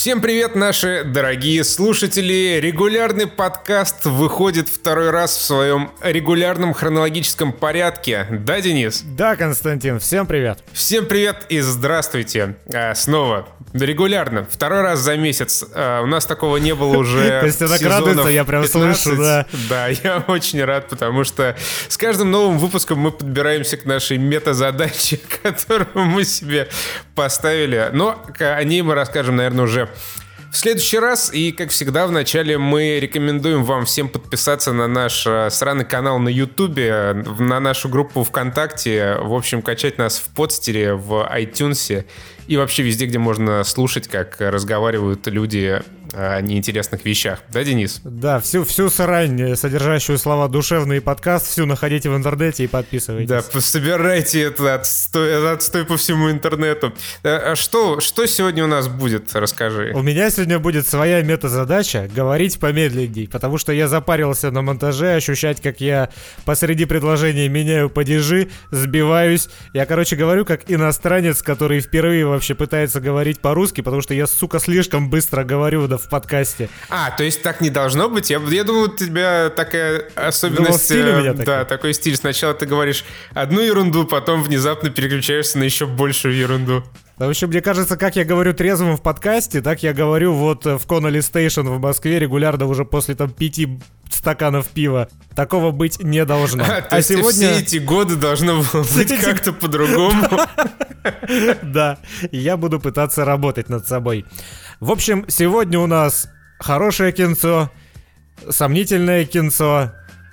Всем привет, наши дорогие слушатели! Регулярный подкаст выходит второй раз в своем регулярном хронологическом порядке. Да, Денис? Да, Константин, всем привет. Всем привет и здравствуйте. А, снова. Регулярно. Второй раз за месяц. А, у нас такого не было уже Костя так радуется, я прям 15. слышу, да. Да, я очень рад, потому что с каждым новым выпуском мы подбираемся к нашей мета-задаче, которую мы себе поставили. Но о ней мы расскажем, наверное, уже в следующий раз, и как всегда, вначале мы рекомендуем вам всем подписаться на наш э, сраный канал на Ютубе, на нашу группу ВКонтакте, в общем, качать нас в подстере, в iTunes и вообще везде, где можно слушать, как разговаривают люди о неинтересных вещах. Да, Денис? Да, всю, всю срань, содержащую слова «душевный подкаст», всю находите в интернете и подписывайтесь. Да, собирайте это отстой, это отстой по всему интернету. А что, что сегодня у нас будет? Расскажи. У меня сегодня будет своя мета-задача — говорить помедленней, потому что я запарился на монтаже, ощущать, как я посреди предложения меняю падежи, сбиваюсь. Я, короче, говорю как иностранец, который впервые вообще пытается говорить по-русски, потому что я, сука, слишком быстро говорю да, в подкасте. А, то есть так не должно быть? Я, я думал, у тебя такая особенность... Думал, стиль у меня э, Да, такой. такой стиль. Сначала ты говоришь одну ерунду, потом внезапно переключаешься на еще большую ерунду. Вообще, мне кажется, как я говорю трезвым в подкасте, так я говорю вот э, в Конноли Стейшн в Москве регулярно уже после там пяти стаканов пива. Такого быть не должно. А, то есть все эти годы должно было быть эти- как-то по-другому. Да, я буду пытаться работать над собой. В общем, сегодня у нас хорошее кинцо, сомнительное кинцо,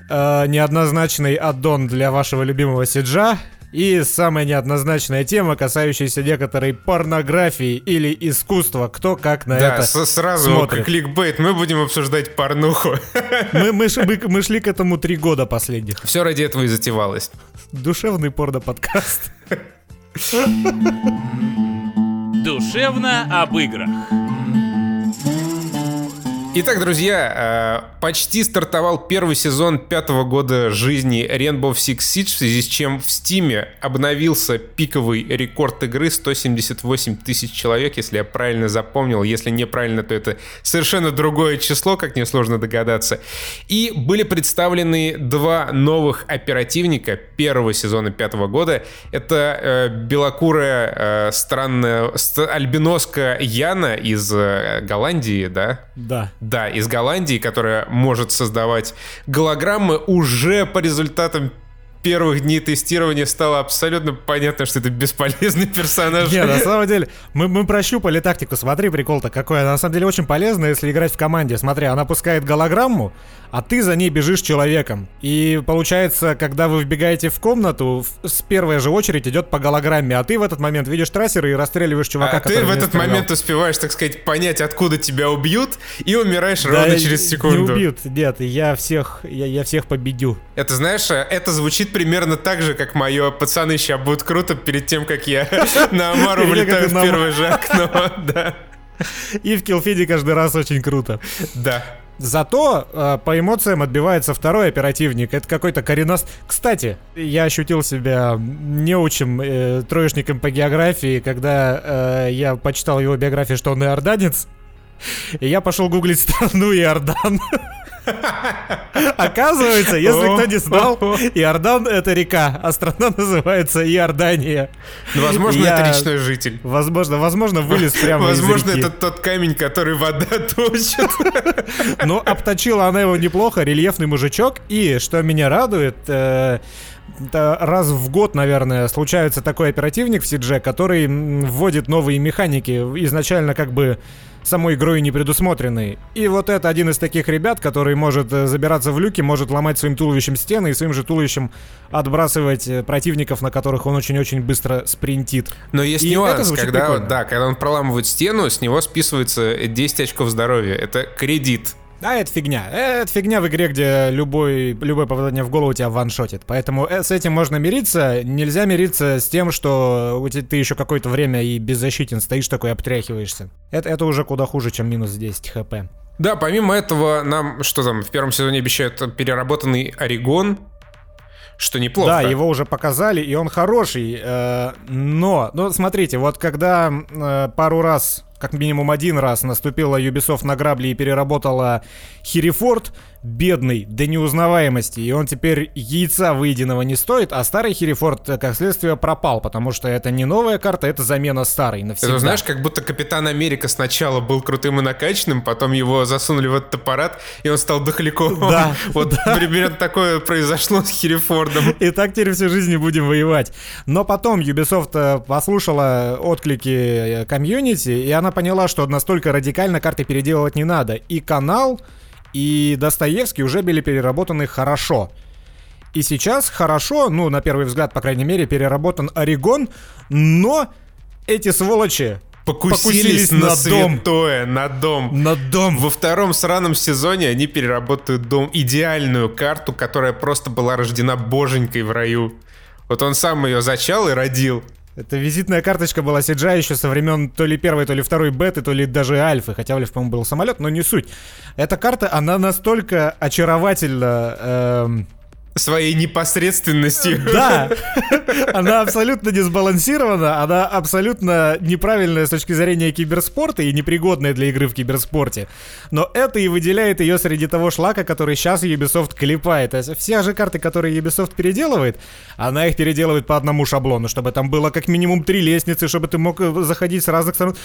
э, неоднозначный аддон для вашего любимого Сиджа и самая неоднозначная тема, касающаяся некоторой порнографии или искусства, кто как на Да, это с- сразу смотрит. кликбейт. Мы будем обсуждать порнуху. Мы, мы, ш- мы- мы шли к этому три года последних. Все ради этого и затевалось. Душевный порно-подкаст. Душевно об играх. Итак, друзья, э, почти стартовал первый сезон пятого года жизни Rainbow Six Siege, в связи с чем в Стиме обновился пиковый рекорд игры 178 тысяч человек, если я правильно запомнил. Если неправильно, то это совершенно другое число, как несложно догадаться. И были представлены два новых оперативника первого сезона пятого года. Это э, белокурая э, странная ст- альбиноска Яна из э, Голландии, да? Да. Да, из Голландии, которая может создавать голограммы, уже по результатам первых дней тестирования стало абсолютно понятно, что это бесполезный персонаж. Не, на самом деле, мы, мы прощупали тактику. Смотри, прикол-то какой. Она на самом деле очень полезна, если играть в команде. Смотри, она пускает голограмму, а ты за ней бежишь человеком. И получается, когда вы вбегаете в комнату, в- с первой же очередь идет по голограмме, а ты в этот момент видишь трассера и расстреливаешь чувака, А ты в этот стрелял. момент успеваешь, так сказать, понять, откуда тебя убьют, и умираешь Да, ровно через секунду. Не убьют, нет, я всех, я, я всех победю. Это, знаешь, э, это звучит примерно так же, как мое «пацаны, ща будет круто» перед тем, как я на Амару влетаю в первое же окно. Да, И в киллфиде каждый раз очень круто. да. Зато э, по эмоциям отбивается второй оперативник. Это какой-то коренаст. Кстати, я ощутил себя неучим э, троечником по географии, когда э, я почитал его биографию, что он иорданец. И я пошел гуглить страну Иордан. Оказывается, если кто не знал, Иордан это река, а страна называется Иордания. Ну, возможно, Я- это речной житель. Возможно, возможно, вылез прямо Возможно, это тот камень, который вода точит. Но обточила она его неплохо, рельефный мужичок. И что меня радует, э, раз в год, наверное, случается такой оперативник в CG, который вводит новые механики, изначально как бы самой игрой не предусмотренные. И вот это один из таких ребят, который может э, забираться в люки, может ломать своим туловищем стены и своим же туловищем отбрасывать э, противников, на которых он очень-очень быстро спринтит. Но есть И нюанс, когда, прикольно. да, когда он проламывает стену, с него списывается 10 очков здоровья. Это кредит. А это фигня. Это фигня в игре, где любой, любое попадание в голову тебя ваншотит. Поэтому э, с этим можно мириться. Нельзя мириться с тем, что ты еще какое-то время и беззащитен стоишь такой, обтряхиваешься. Это, это уже куда хуже, чем минус 10 хп. Да, помимо этого, нам, что там, в первом сезоне обещают переработанный Орегон, что неплохо. Да, его уже показали, и он хороший. э, но, ну смотрите, вот когда э, пару раз как минимум один раз наступила Ubisoft на грабли и переработала Хирифорд, бедный до неузнаваемости, и он теперь яйца выеденного не стоит, а старый Хирифорд, э, как следствие, пропал, потому что это не новая карта, это замена старой навсегда. Это знаешь, как будто Капитан Америка сначала был крутым и накачанным, потом его засунули в этот аппарат, и он стал дохляковым. Да, Вот примерно такое произошло с Хирифордом. И так теперь всю жизнь не будем воевать. Но потом Ubisoft э, послушала отклики э, комьюнити, и она поняла, что настолько радикально карты переделывать не надо. И канал, и Достоевский уже были переработаны хорошо. И сейчас хорошо, ну, на первый взгляд, по крайней мере, переработан Орегон, но эти сволочи Покусились, Покусились на, на дом. святое, на дом. на дом. Во втором сраном сезоне они переработают дом идеальную карту, которая просто была рождена боженькой в раю. Вот он сам ее зачал и родил. Это визитная карточка была CGI еще со времен то ли первой, то ли второй беты, то ли даже альфы. Хотя в по-моему, был самолет, но не суть. Эта карта, она настолько очаровательна... эм, Своей непосредственностью. Да, она абсолютно не сбалансирована, она абсолютно неправильная с точки зрения киберспорта и непригодная для игры в киберспорте. Но это и выделяет ее среди того шлака, который сейчас Ubisoft клепает. Все же карты, которые Ubisoft переделывает, она их переделывает по одному шаблону, чтобы там было как минимум три лестницы, чтобы ты мог э, заходить с разных сторон.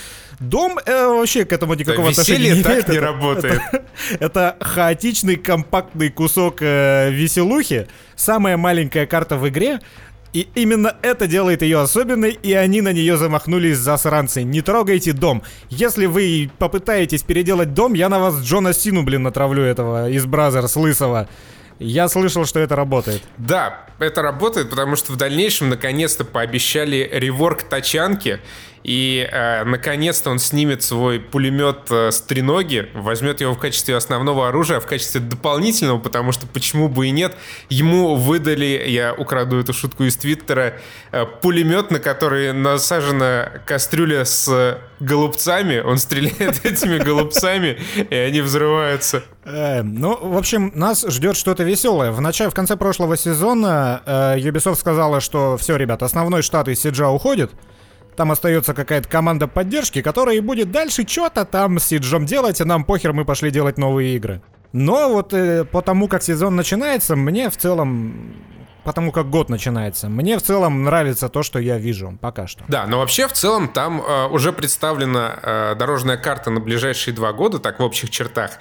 Дом э, вообще к этому никакого отношения Веселье не так имеет. не Это- работает. это хаотичный компактный кусок э, веселухи, самая маленькая карта в игре. И именно это делает ее особенной, и они на нее замахнулись засранцы. Не трогайте дом. Если вы попытаетесь переделать дом, я на вас Джона Сину, блин, натравлю этого из Brazzers лысого. Я слышал, что это работает. Да, это работает, потому что в дальнейшем наконец-то пообещали реворк тачанки, и э, наконец-то он снимет свой пулемет э, с треноги, возьмет его в качестве основного оружия, а в качестве дополнительного, потому что почему бы и нет, ему выдали, я украду эту шутку из Твиттера, э, пулемет, на который насажена кастрюля с голубцами, он стреляет этими голубцами, и они взрываются. Э, ну, в общем, нас ждет что-то веселое. В начале, в конце прошлого сезона э, Ubisoft сказала, что все, ребят, основной штат из Сиджа уходит. Там остается какая-то команда поддержки, которая и будет дальше что-то там с Сиджом делать, и нам похер, мы пошли делать новые игры. Но вот э, по тому, как сезон начинается, мне в целом... Потому как год начинается. Мне в целом нравится то, что я вижу пока что. Да, но вообще в целом там э, уже представлена э, дорожная карта на ближайшие два года, так в общих чертах.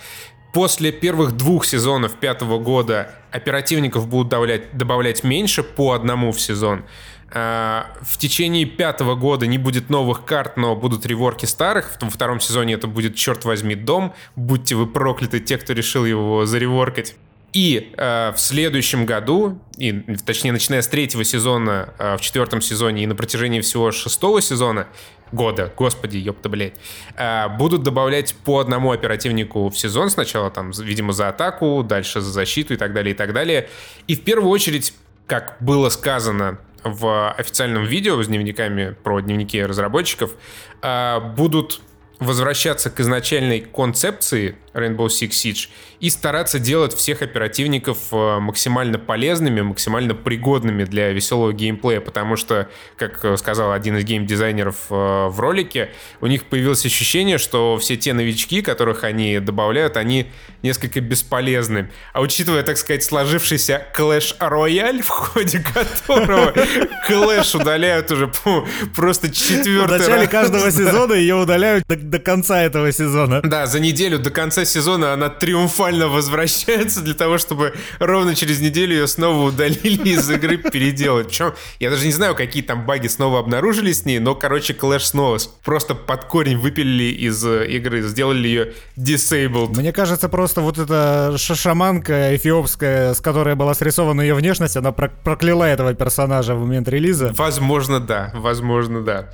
После первых двух сезонов пятого года оперативников будут добавлять, добавлять меньше по одному в сезон. Э, В течение пятого года не будет новых карт, но будут реворки старых. Во втором сезоне это будет, черт возьми, дом. Будьте вы прокляты, те, кто решил его зареворкать. И э, в следующем году, и, точнее, начиная с третьего сезона, э, в четвертом сезоне и на протяжении всего шестого сезона, года, господи, ёпта, блядь, э, будут добавлять по одному оперативнику в сезон. Сначала там, видимо, за атаку, дальше за защиту и так далее, и так далее. И в первую очередь, как было сказано в официальном видео с дневниками про дневники разработчиков, э, будут возвращаться к изначальной концепции Rainbow Six Siege и стараться делать всех оперативников э, максимально полезными, максимально пригодными для веселого геймплея, потому что, как э, сказал один из геймдизайнеров э, в ролике, у них появилось ощущение, что все те новички, которых они добавляют, они несколько бесполезны. А учитывая, так сказать, сложившийся Clash Royale, в ходе которого Clash удаляют уже просто В четвертый начале раз. каждого сезона ее удаляют до конца этого сезона. Да, за неделю до конца сезона она триумфально возвращается для того, чтобы ровно через неделю ее снова удалили из игры переделать. Причем, я даже не знаю, какие там баги снова обнаружились с ней, но, короче, Clash снова просто под корень выпилили из э, игры, сделали ее disabled. Мне кажется, просто вот эта ша- шаманка эфиопская, с которой была срисована ее внешность, она про- прокляла этого персонажа в момент релиза. Возможно, да. Возможно, да.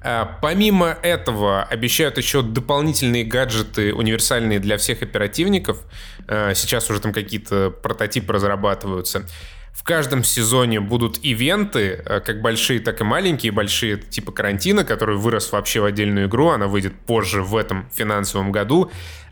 А, Помимо этого, обещают еще дополнительные гаджеты, универсальные для всех оперативников. А, Сейчас уже там какие-то прототипы разрабатываются. В каждом сезоне будут ивенты, а, как большие, так и маленькие. Большие типа карантина, который вырос вообще в отдельную игру. Она выйдет позже в этом финансовом году.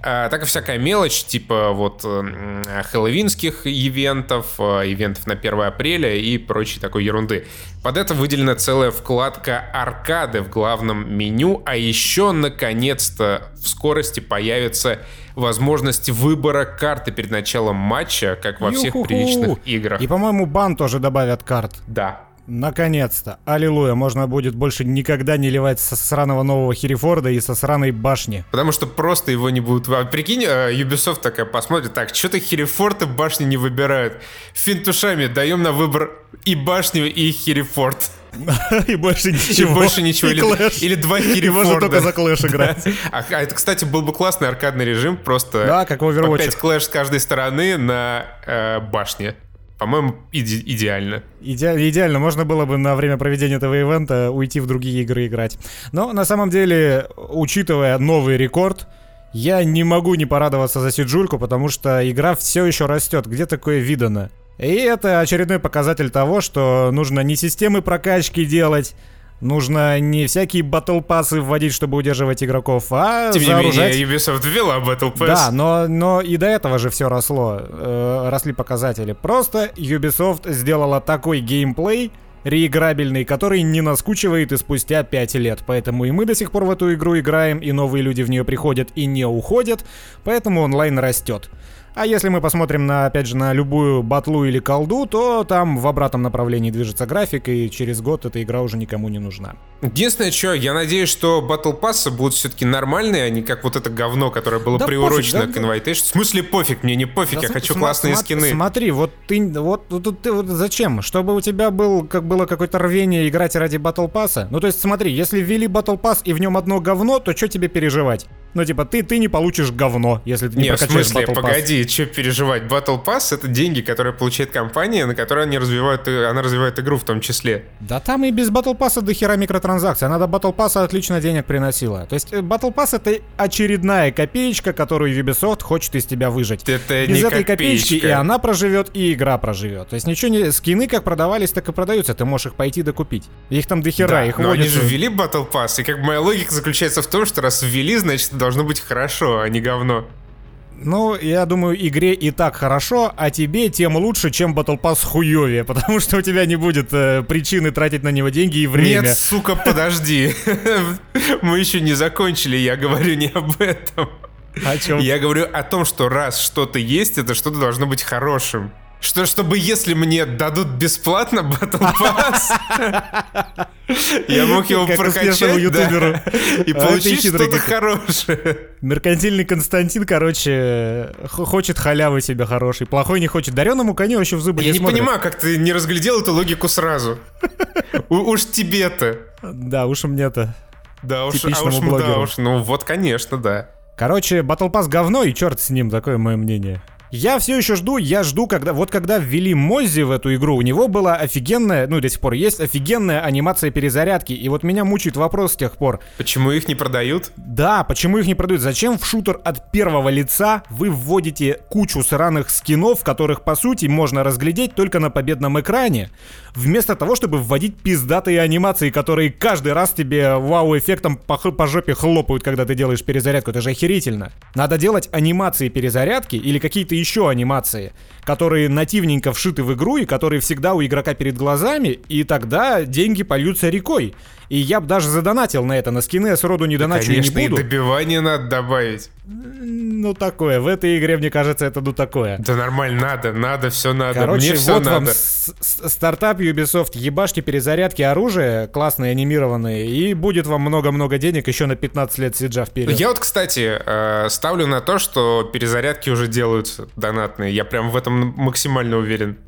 А, так и всякая мелочь, типа вот м, хэллоуинских ивентов, а, ивентов на 1 апреля и прочей такой ерунды. Под это выделена целая вкладка аркады в главном меню, а еще, наконец-то, в скорости появится возможность выбора карты перед началом матча, как во всех Ю-ху-ху. приличных играх. И, по-моему, бан тоже добавят карт. Да. Наконец-то. Аллилуйя, можно будет больше никогда не ливать со сраного нового Херифорда и со сраной башни. Потому что просто его не будут... А прикинь, Ubisoft такая посмотрит, так, что-то Херифорд и башни не выбирают. Финт ушами даем на выбор и башню, и Hereford. И больше И ничего. больше ничего. И Или, или два И можно только за Clash играть. А, а это, кстати, был бы классный аркадный режим, просто Да, как в по Overwatch. 5 Clash с каждой стороны на э, башне. По-моему, иде- идеально. Иде- идеально, можно было бы на время проведения этого ивента уйти в другие игры играть. Но на самом деле, учитывая новый рекорд, я не могу не порадоваться за Сиджульку, потому что игра все еще растет. Где такое видано? И это очередной показатель того, что нужно не системы прокачки делать, нужно не всякие батл пассы вводить, чтобы удерживать игроков, а Тем не заоружать менее, Ubisoft ввела Battle Pass. да, но, но и до этого же все росло, э, росли показатели. Просто Ubisoft сделала такой геймплей реиграбельный, который не наскучивает и спустя 5 лет. Поэтому и мы до сих пор в эту игру играем, и новые люди в нее приходят и не уходят, поэтому онлайн растет. А если мы посмотрим на, опять же, на любую батлу или колду, то там в обратном направлении движется график, и через год эта игра уже никому не нужна. Единственное, что я надеюсь, что Battle Pass будут все-таки нормальные, а не как вот это говно, которое было Да приурочено пофиг, к да, Invitation. В смысле пофиг, мне не пофиг, я Да хочу см- классные см- скины. Смотри, вот ты, вот, вот ты вот зачем? Чтобы у тебя был, как было какое-то рвение играть ради Battle Pass? Ну, то есть, смотри, если ввели Battle Pass и в нем одно говно, то что тебе переживать? Ну, типа, ты, ты не получишь говно, если ты не, Не, в прокачаешь смысле, Battle Pass. погоди, что переживать? Battle Pass это деньги, которые получает компания, на которые они развивают, э, она развивает игру в том числе. Да там и без Battle Pass до хера микротранзакций. Она до Battle Pass отлично денег приносила. То есть э, Battle Pass это очередная копеечка, которую Ubisoft хочет из тебя выжать. Это Без не этой копеечки и она проживет, и игра проживет. То есть ничего не... Скины как продавались, так и продаются. Ты можешь их пойти докупить. Их там до хера, Да, их но они водится. же ввели Battle Pass, и как бы моя логика заключается в том, что раз ввели, значит, должно быть хорошо, а не говно. Ну, я думаю, игре и так хорошо, а тебе тем лучше, чем Battle Pass хуёвее, потому что у тебя не будет э, причины тратить на него деньги и время. Нет, сука, подожди. Мы еще не закончили, я говорю не об этом. О чем? Я говорю о том, что раз что-то есть, это что-то должно быть хорошим. Что, чтобы если мне дадут бесплатно Battle Pass, я мог его прокачать, ютуберу. и А, получить что-то хорошее. Меркантильный Константин, короче, хочет халявы себе хороший. Плохой не хочет. Дареному коню вообще в зубы Я не не смотрит. понимаю, как ты не разглядел эту логику сразу. Уж тебе-то. Да, уж мне-то. Да уж, а уж, да уж, ну вот, конечно, да. Короче, Battle Pass говно, и черт с ним, такое мое мнение. Я все еще жду, я жду, когда... Вот когда ввели Моззи в эту игру, у него была офигенная, ну до сих пор есть офигенная анимация перезарядки. И вот меня мучает вопрос с тех пор. Почему их не продают? Да, почему их не продают? Зачем в шутер от первого лица вы вводите кучу сраных скинов, которых по сути можно разглядеть только на победном экране, вместо того, чтобы вводить пиздатые анимации, которые каждый раз тебе вау-эффектом по, по жопе хлопают, когда ты делаешь перезарядку. Это же охерительно. Надо делать анимации перезарядки или какие-то еще анимации, которые нативненько вшиты в игру и которые всегда у игрока перед глазами, и тогда деньги польются рекой. И я бы даже задонатил на это, на скины я сроду не доначу и не Конечно, и буду. добивание надо добавить. Ну такое, в этой игре, мне кажется, это ну такое. Да нормально, надо, надо, все надо. Короче, Мне все вот надо. вам с- с- стартап Ubisoft, ебашки, перезарядки оружия, классные, анимированные, и будет вам много-много денег еще на 15 лет сиджа вперед. Я вот, кстати, э, ставлю на то, что перезарядки уже делаются донатные. Я прям в этом максимально уверен.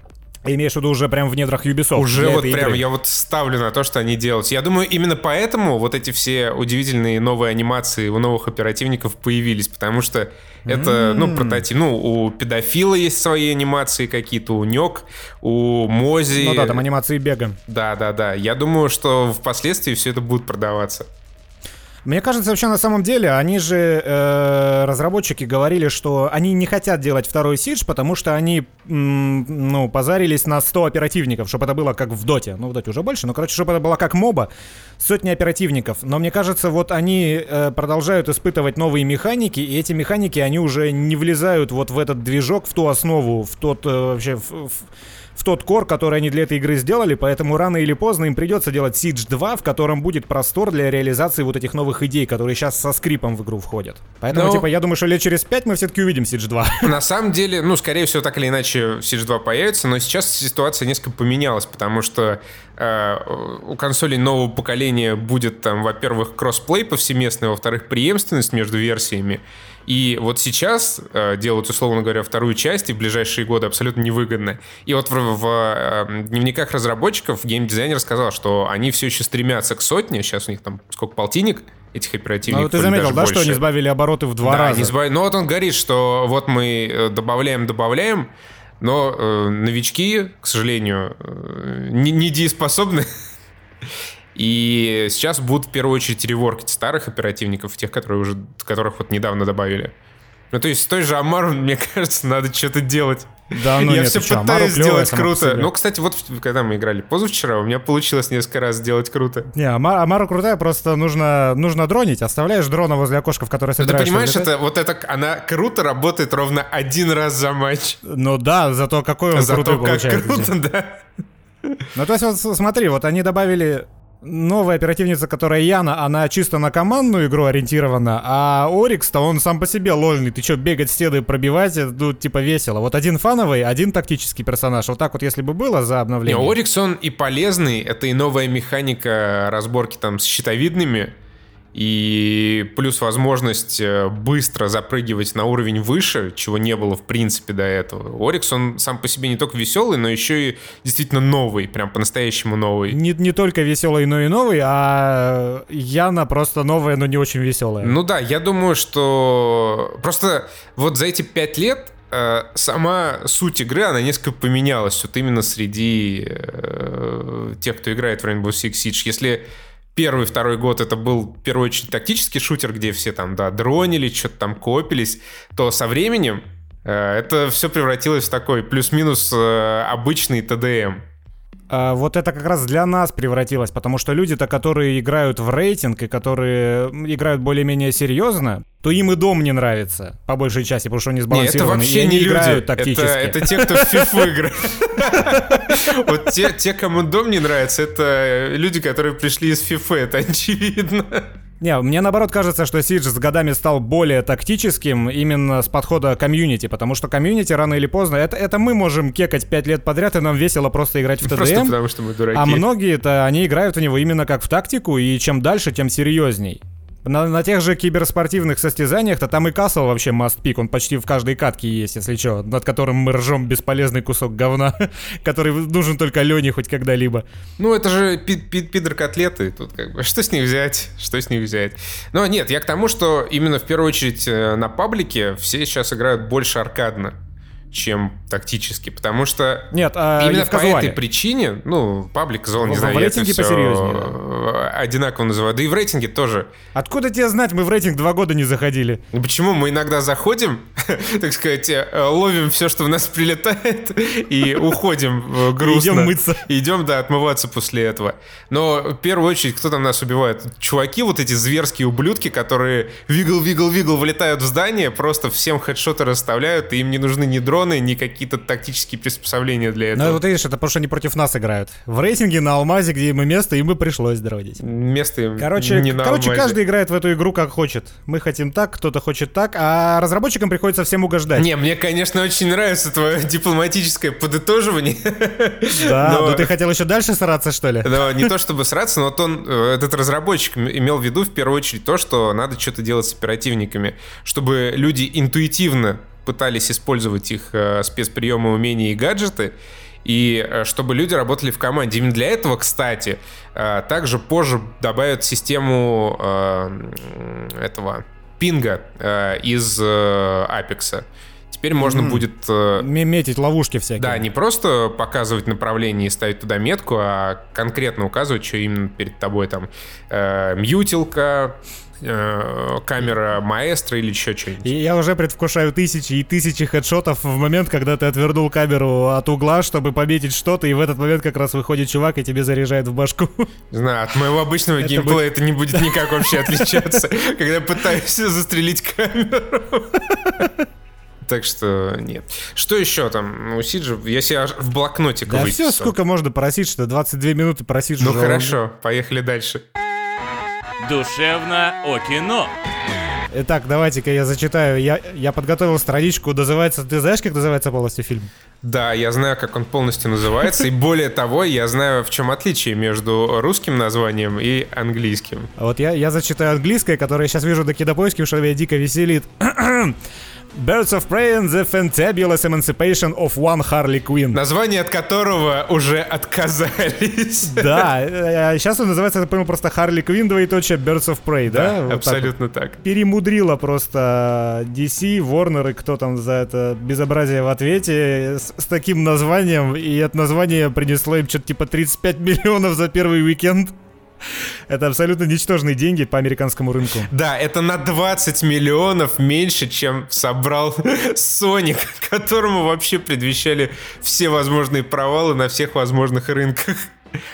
Имеешь в виду уже прям в недрах Ubisoft. Уже вот прям игры. я вот ставлю на то, что они делают. Я думаю, именно поэтому вот эти все удивительные новые анимации у новых оперативников появились, потому что это, ну, прототип. Ну, у педофила есть свои анимации какие-то, у Нёк, у Мози. Ну да, там анимации бега. Да, да, да. Я думаю, что впоследствии все это будет продаваться. Мне кажется, вообще на самом деле, они же, э, разработчики, говорили, что они не хотят делать второй Сидж, потому что они, м, ну, позарились на 100 оперативников, чтобы это было как в Доте. Ну, в Доте уже больше, но, короче, чтобы это было как моба, сотни оперативников. Но мне кажется, вот они э, продолжают испытывать новые механики, и эти механики, они уже не влезают вот в этот движок, в ту основу, в тот, э, вообще, в, в- в тот кор, который они для этой игры сделали, поэтому рано или поздно им придется делать Siege 2, в котором будет простор для реализации вот этих новых идей, которые сейчас со скрипом в игру входят. Поэтому, Ну- типа, я думаю, что лет через пять мы все-таки увидим Siege 2. На самом деле, ну, скорее всего, так или иначе, Siege 2 появится, но сейчас ситуация несколько поменялась, потому что э, у консолей нового поколения будет там, во-первых, кроссплей повсеместный, во-вторых, преемственность между версиями. И вот сейчас э, делать, условно говоря, вторую часть и в ближайшие годы абсолютно невыгодно. И вот в, в, э, дневниках разработчиков геймдизайнер сказал, что они все еще стремятся к сотне, сейчас у них там сколько, полтинник этих оперативников? Ну, ты заметил, да, что больше? они сбавили обороты в два да, раза? не сбав- Но вот он говорит, что вот мы э, добавляем, добавляем, но э, новички, к сожалению, э, не, недееспособны. И сейчас будут в первую очередь реворкить старых оперативников, тех, которые уже, которых вот недавно добавили. Ну, то есть с той же Амару, мне кажется, надо что-то делать. Да, ну Я нет, все ты Амару пытаюсь клёвая сделать круто. Ну, кстати, вот когда мы играли позавчера, у меня получилось несколько раз сделать круто. Не, Ама- Амара крутая, просто нужно, нужно дронить. Оставляешь дрона возле окошка, в которое ты собираешься понимаешь, влетать. это, вот это, она круто работает ровно один раз за матч. Ну да, зато какой он Зато крутой как получается. круто, да. Ну то есть вот смотри, вот они добавили новая оперативница, которая Яна, она чисто на командную игру ориентирована, а Орикс-то он сам по себе лольный. Ты что, бегать стены пробивать, это, ну, типа весело. Вот один фановый, один тактический персонаж. Вот так вот если бы было за Не, обновление. Орикс, он и полезный, это и новая механика разборки там с щитовидными, и плюс возможность э, быстро запрыгивать на уровень выше, чего не было в принципе до этого. Орикс, он сам по себе не только веселый, но еще и действительно новый, прям по-настоящему новый. Не, не только веселый, но и новый, а Яна просто новая, но не очень веселая. Ну да, я думаю, что просто вот за эти пять лет э, сама суть игры, она несколько поменялась вот именно среди э, тех, кто играет в Rainbow Six Siege. Если первый, второй год это был в первую очередь тактический шутер, где все там, да, дронили, что-то там копились, то со временем э, это все превратилось в такой плюс-минус э, обычный ТДМ. А, вот это как раз для нас превратилось, потому что люди-то, которые играют в рейтинг и которые играют более-менее серьезно, то им и дом не нравится, по большей части, потому что они Не, это сбалансированы, и вообще они не люди. играют Это, тактически. это те, кто в FIFA играет. Вот те, те, кому дом не нравится, это люди, которые пришли из FIFA, это очевидно. Не, мне наоборот кажется, что Сидж с годами стал более тактическим именно с подхода комьюнити, потому что комьюнити рано или поздно, это, это мы можем кекать 5 лет подряд, и нам весело просто играть в ТДМ. Просто потому, что мы дураки. А многие-то, они играют в него именно как в тактику, и чем дальше, тем серьезней. На, на тех же киберспортивных состязаниях-то там и Касл вообще must pick, он почти в каждой катке есть, если что, над которым мы ржем бесполезный кусок говна, который нужен только Лене хоть когда-либо. Ну, это же пи- пи- пидор-котлеты. Тут как бы, что с них взять? Что с них взять? Но нет, я к тому, что именно в первую очередь э, на паблике все сейчас играют больше аркадно, чем тактически. Потому что Нет, а Именно по этой причине, ну, паблик, зон, не В- знаю, в я это рейтинге все посерьезнее, одинаково называю. Да и в рейтинге тоже. Откуда тебе знать, мы в рейтинг два года не заходили? Ну, Почему мы иногда заходим, так сказать, э, ловим все, что в нас прилетает, и уходим э, грустно. идем мыться. Идем, да, отмываться после этого. Но в первую очередь, кто там нас убивает? Чуваки, вот эти зверские ублюдки, которые вигл-вигл-вигл вылетают в здание, просто всем хедшоты расставляют, и им не нужны ни дроны, ни какие-то тактические приспособления для Ну этого. вот видишь, это потому что они против нас играют. В рейтинге на Алмазе, где им и место, им и пришлось дроводить. Место им Короче, не на короче Алмазе. каждый играет в эту игру как хочет. Мы хотим так, кто-то хочет так, а разработчикам приходится всем угождать. Не, мне, конечно, очень нравится твое дипломатическое подытоживание. Да, но- ну ты хотел еще дальше сраться, что ли? Но не то чтобы сраться, но вот он, э, этот разработчик имел в виду в первую очередь то, что надо что-то делать с оперативниками, чтобы люди интуитивно пытались использовать их э, спецприемы, умения и гаджеты, и э, чтобы люди работали в команде. Именно для этого, кстати, э, также позже добавят систему этого пинга из Apex. Теперь можно Мгм. будет э, Метить ловушки всякие. да, не просто показывать направление и ставить туда метку, а конкретно указывать, что именно перед тобой там э, мьютилка, э, камера маэстро или еще что-нибудь. И я уже предвкушаю тысячи и тысячи хедшотов в момент, когда ты отвернул камеру от угла, чтобы пометить что-то, и в этот момент как раз выходит чувак и тебе заряжает в башку. Не знаю, от моего обычного Это геймплея это не будет никак вообще отличаться, когда пытаюсь застрелить камеру. Так что нет. Что еще там у Сиджи? Я себе аж в блокнотик Да выписал. все, сколько можно просить, что 22 минуты просить Ну уже. хорошо, поехали дальше. Душевно о кино. Итак, давайте-ка я зачитаю. Я, я подготовил страничку, называется... Ты знаешь, как называется полностью фильм? Да, я знаю, как он полностью называется, и более того, я знаю, в чем отличие между русским названием и английским. А Вот я, я зачитаю английское, которое я сейчас вижу до кинопоиски, что меня дико веселит. Birds of Prey and the Fantabulous Emancipation of One Harley Quinn. Название от которого уже отказались. Да, сейчас он называется, я понял, просто Харли Квин, двоеточие Birds of Prey, да? Да, Вот так вот. абсолютно так. Перемудрила просто DC, Warner и кто там за это безобразие в ответе с, с таким названием, и это название принесло им что-то типа 35 миллионов за первый уикенд. Это абсолютно ничтожные деньги по американскому рынку. Да, это на 20 миллионов меньше, чем собрал Sonic, которому вообще предвещали все возможные провалы на всех возможных рынках.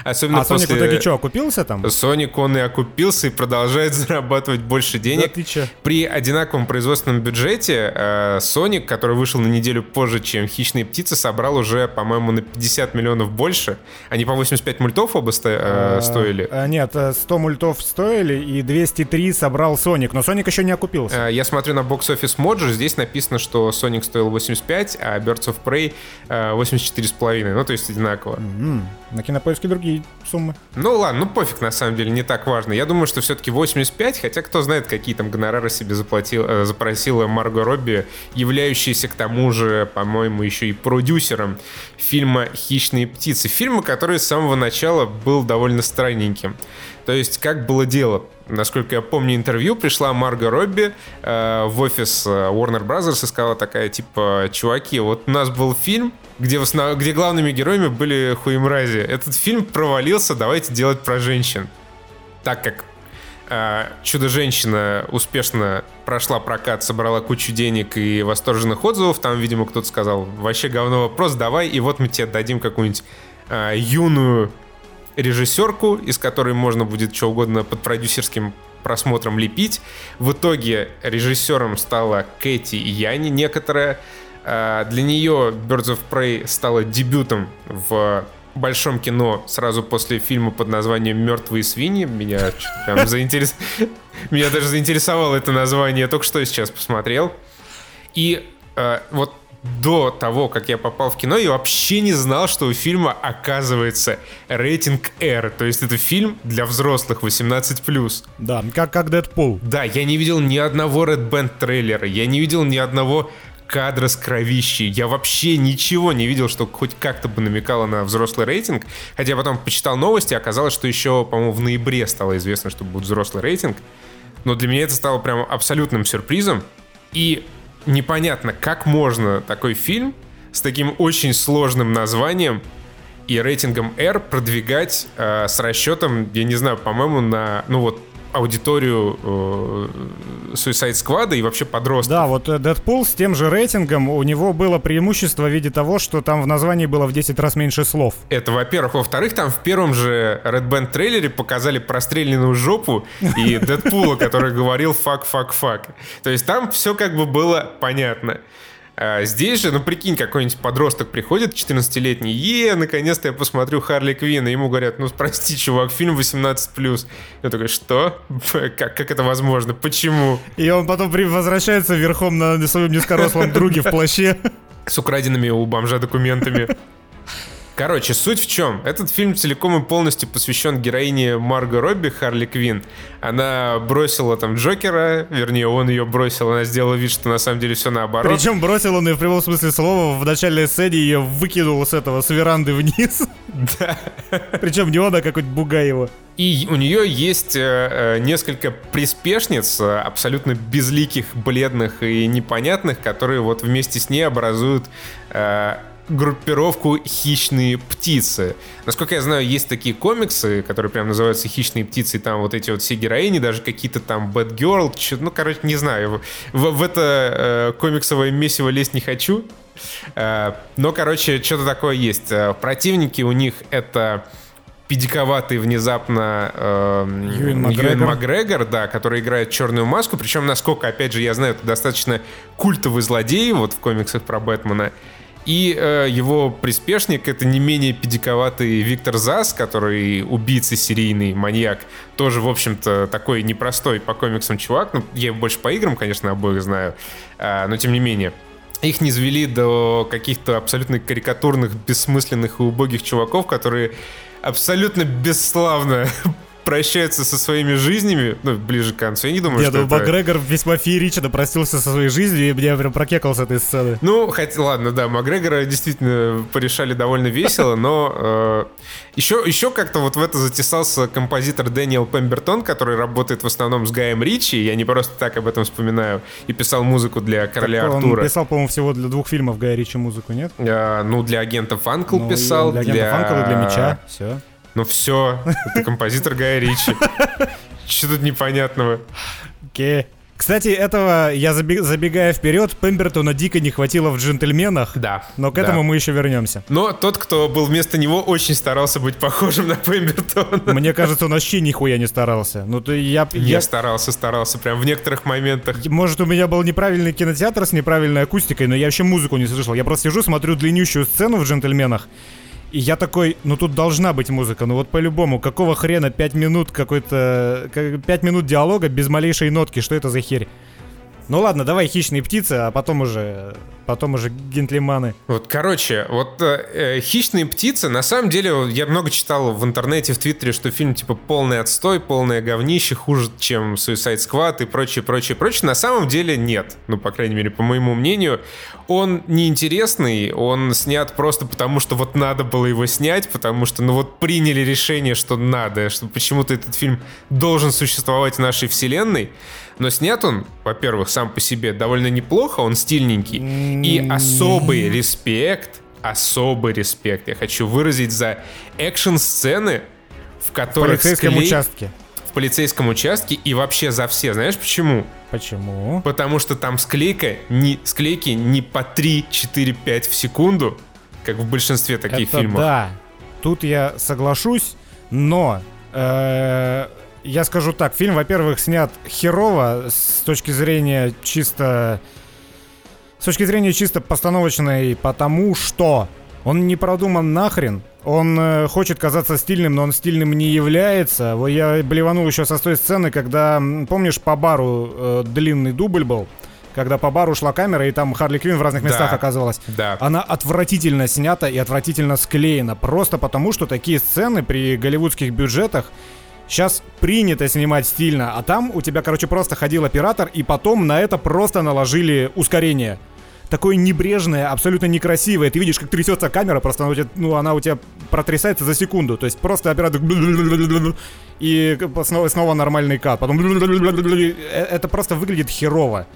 Особенно А Соник в после... итоге что, окупился там? Sonic, он и окупился и продолжает зарабатывать больше Да денег. ты чё? При одинаковом производственном бюджете э, Sonic, который вышел на неделю позже, чем «Хищные птицы», собрал уже, по-моему, на 50 миллионов больше. Они по 85 мультов оба сто- э, стоили. А, Нет, э, 100 мультов стоили, и 203 собрал Соник, но Соник еще не окупился. Э, Я смотрю на Box Office Mojo, здесь написано, что Sonic стоил 85, а Birds of Prey э, 84,5, ну то есть одинаково. М, На кинопоиске другие суммы. Ну ладно, ну пофиг на самом деле, не так важно. Я думаю, что все-таки 85, хотя кто знает, какие там гонорары себе заплатил, э, запросила Марго Робби, являющаяся к тому же, по-моему, еще и продюсером фильма «Хищные птицы». Фильма, который с самого начала был довольно странненьким. То есть, как было дело? Насколько я помню интервью, пришла Марго Робби э, в офис э, Warner Brothers и сказала такая, типа, чуваки, вот у нас был фильм, где, в основ- где главными героями были хуемрази. Этот фильм провалился, давайте делать про женщин. Так как э, Чудо-женщина успешно прошла прокат, собрала кучу денег и восторженных отзывов, там, видимо, кто-то сказал, вообще говно вопрос, давай, и вот мы тебе дадим какую-нибудь э, юную режиссерку, из которой можно будет что угодно под продюсерским просмотром лепить. В итоге режиссером стала Кэти Яни некоторая. А, Для нее Birds of Prey стала дебютом в большом кино сразу после фильма под названием «Мертвые свиньи». Меня прям заинтерес... Меня даже заинтересовало это название. Я только что сейчас посмотрел. И э, вот до того, как я попал в кино, я вообще не знал, что у фильма оказывается рейтинг R. То есть это фильм для взрослых 18+. Да, как, как Дэдпул. Да, я не видел ни одного Red Band трейлера, я не видел ни одного кадра с кровищей. Я вообще ничего не видел, что хоть как-то бы намекало на взрослый рейтинг. Хотя я потом почитал новости, оказалось, что еще, по-моему, в ноябре стало известно, что будет взрослый рейтинг. Но для меня это стало прям абсолютным сюрпризом. И непонятно, как можно такой фильм с таким очень сложным названием и рейтингом R продвигать э, с расчетом, я не знаю, по-моему, на, ну вот, аудиторию э, Suicide Squad и вообще подростков. Да, вот э, Дэдпул с тем же рейтингом, у него было преимущество в виде того, что там в названии было в 10 раз меньше слов. Это, во-первых. Во-вторых, там в первом же Red Band трейлере показали простреленную жопу и Дэдпула, который говорил «fuck, fuck, fuck». То есть там все как бы было понятно. А здесь же, ну прикинь, какой-нибудь подросток приходит, 14-летний, yeah, наконец-то я посмотрю Харли Квинн, и ему говорят, ну прости, чувак, фильм 18+. Я такой, что? Как, как это возможно? Почему? И он потом возвращается верхом на своем низкорослом друге в плаще. С украденными у бомжа документами. Короче, суть в чем? Этот фильм целиком и полностью посвящен героине Марго Робби, Харли Квин. Она бросила там Джокера, вернее, он ее бросил, она сделала вид, что на самом деле все наоборот. Причем бросил он ее в прямом смысле слова в начальной сцене ее выкинул с этого, с веранды вниз. Да. Причем не он, а какой-то бугай его. И у нее есть э, э, несколько приспешниц, э, абсолютно безликих, бледных и непонятных, которые вот вместе с ней образуют э, группировку «Хищные птицы». Насколько я знаю, есть такие комиксы, которые прям называются «Хищные птицы», и там вот эти вот все героини, даже какие-то там Bad Girl, чё- ну, короче, не знаю. В, в это э, комиксовое месиво лезть не хочу. Э, но, короче, что-то такое есть. Э, Противники у них это педиковатый внезапно э, Юэн Макгрегор. Макгрегор, да, который играет черную маску. Причем, насколько, опять же, я знаю, это достаточно культовый злодей вот в комиксах про Бэтмена. И э, его приспешник это не менее педиковатый Виктор Зас, который убийца серийный маньяк. Тоже, в общем-то, такой непростой по комиксам чувак. Ну, я его больше по играм, конечно, обоих знаю. А, но тем не менее. Их не звели до каких-то абсолютно карикатурных, бессмысленных и убогих чуваков, которые абсолютно бесславно прощаются со своими жизнями, ну, ближе к концу. Я не думаю, Нет, что ну, это... Макгрегор весьма феерично простился со своей жизнью, и меня прям прокекал с этой сцены. Ну, хотя, ладно, да, Макгрегора действительно порешали довольно весело, но э, еще, еще как-то вот в это затесался композитор Дэниел Пембертон, который работает в основном с Гаем Ричи, я не просто так об этом вспоминаю, и писал музыку для Короля Так Артура. Он писал, по-моему, всего для двух фильмов Гая Ричи музыку, нет? Э, ну, для агента Фанкл Ну, писал, Для агента Фанкела, для Меча, все. Ну все, это композитор Гая Ричи. Что тут непонятного? Окей. Кстати, этого, я забегая вперед, Пембертона дико не хватило в «Джентльменах», Да. но к да. этому мы еще вернемся. Но тот, кто был вместо него, очень старался быть похожим на Пембертона. Мне кажется, он вообще нихуя не старался. Ну, то я, Не я- старался, старался, прям в некоторых моментах. Может, у меня был неправильный кинотеатр с неправильной акустикой, но я вообще музыку не слышал. Я просто сижу, смотрю длиннющую сцену в «Джентльменах», и я такой, ну тут должна быть музыка, ну вот по-любому, какого хрена 5 минут какой-то... 5 минут диалога без малейшей нотки, что это за херь? Ну ладно, давай хищные птицы, а потом уже... Потом уже гентлеманы. Вот, короче, вот э, э, «Хищные птицы», на самом деле, я много читал в интернете, в Твиттере, что фильм, типа, полный отстой, полное говнище, хуже, чем Suicide Squad и прочее, прочее, прочее. На самом деле нет. Ну, по крайней мере, по моему мнению. Он неинтересный, он снят просто потому, что вот надо было его снять, потому что, ну, вот приняли решение, что надо, что почему-то этот фильм должен существовать в нашей вселенной. Но снят он, во-первых, сам по себе довольно неплохо, он стильненький. И особый респект, особый респект я хочу выразить за экшн-сцены, в В которых полицейском склей- участке. в полицейском участке и вообще за все. Знаешь почему? Почему? Потому что там склейка, не, склейки не по 3, 4, 5 в секунду, как в большинстве таких Это фильмов. да. Тут я соглашусь, но э, я скажу так, фильм, во-первых, снят херово с точки зрения чисто с точки зрения чисто постановочной, потому что он не продуман нахрен. Он э, хочет казаться стильным, но он стильным не является. Вот я блеванул еще со той сцены, когда, помнишь, по бару э, длинный дубль был, когда по бару шла камера, и там Харли Квинн в разных Да. местах оказывалась. Да. Она отвратительно снята и отвратительно склеена. Просто потому, что такие сцены при голливудских бюджетах сейчас принято снимать стильно. А там у тебя, короче, просто ходил оператор, и потом на это просто наложили ускорение. Такое небрежное, абсолютно некрасивое. Ты видишь, как трясется камера, просто она у тебя, ну, она у тебя протрясается за секунду. То есть просто оператор... И снова, снова нормальный кат. Потом... Э, Это просто выглядит херово.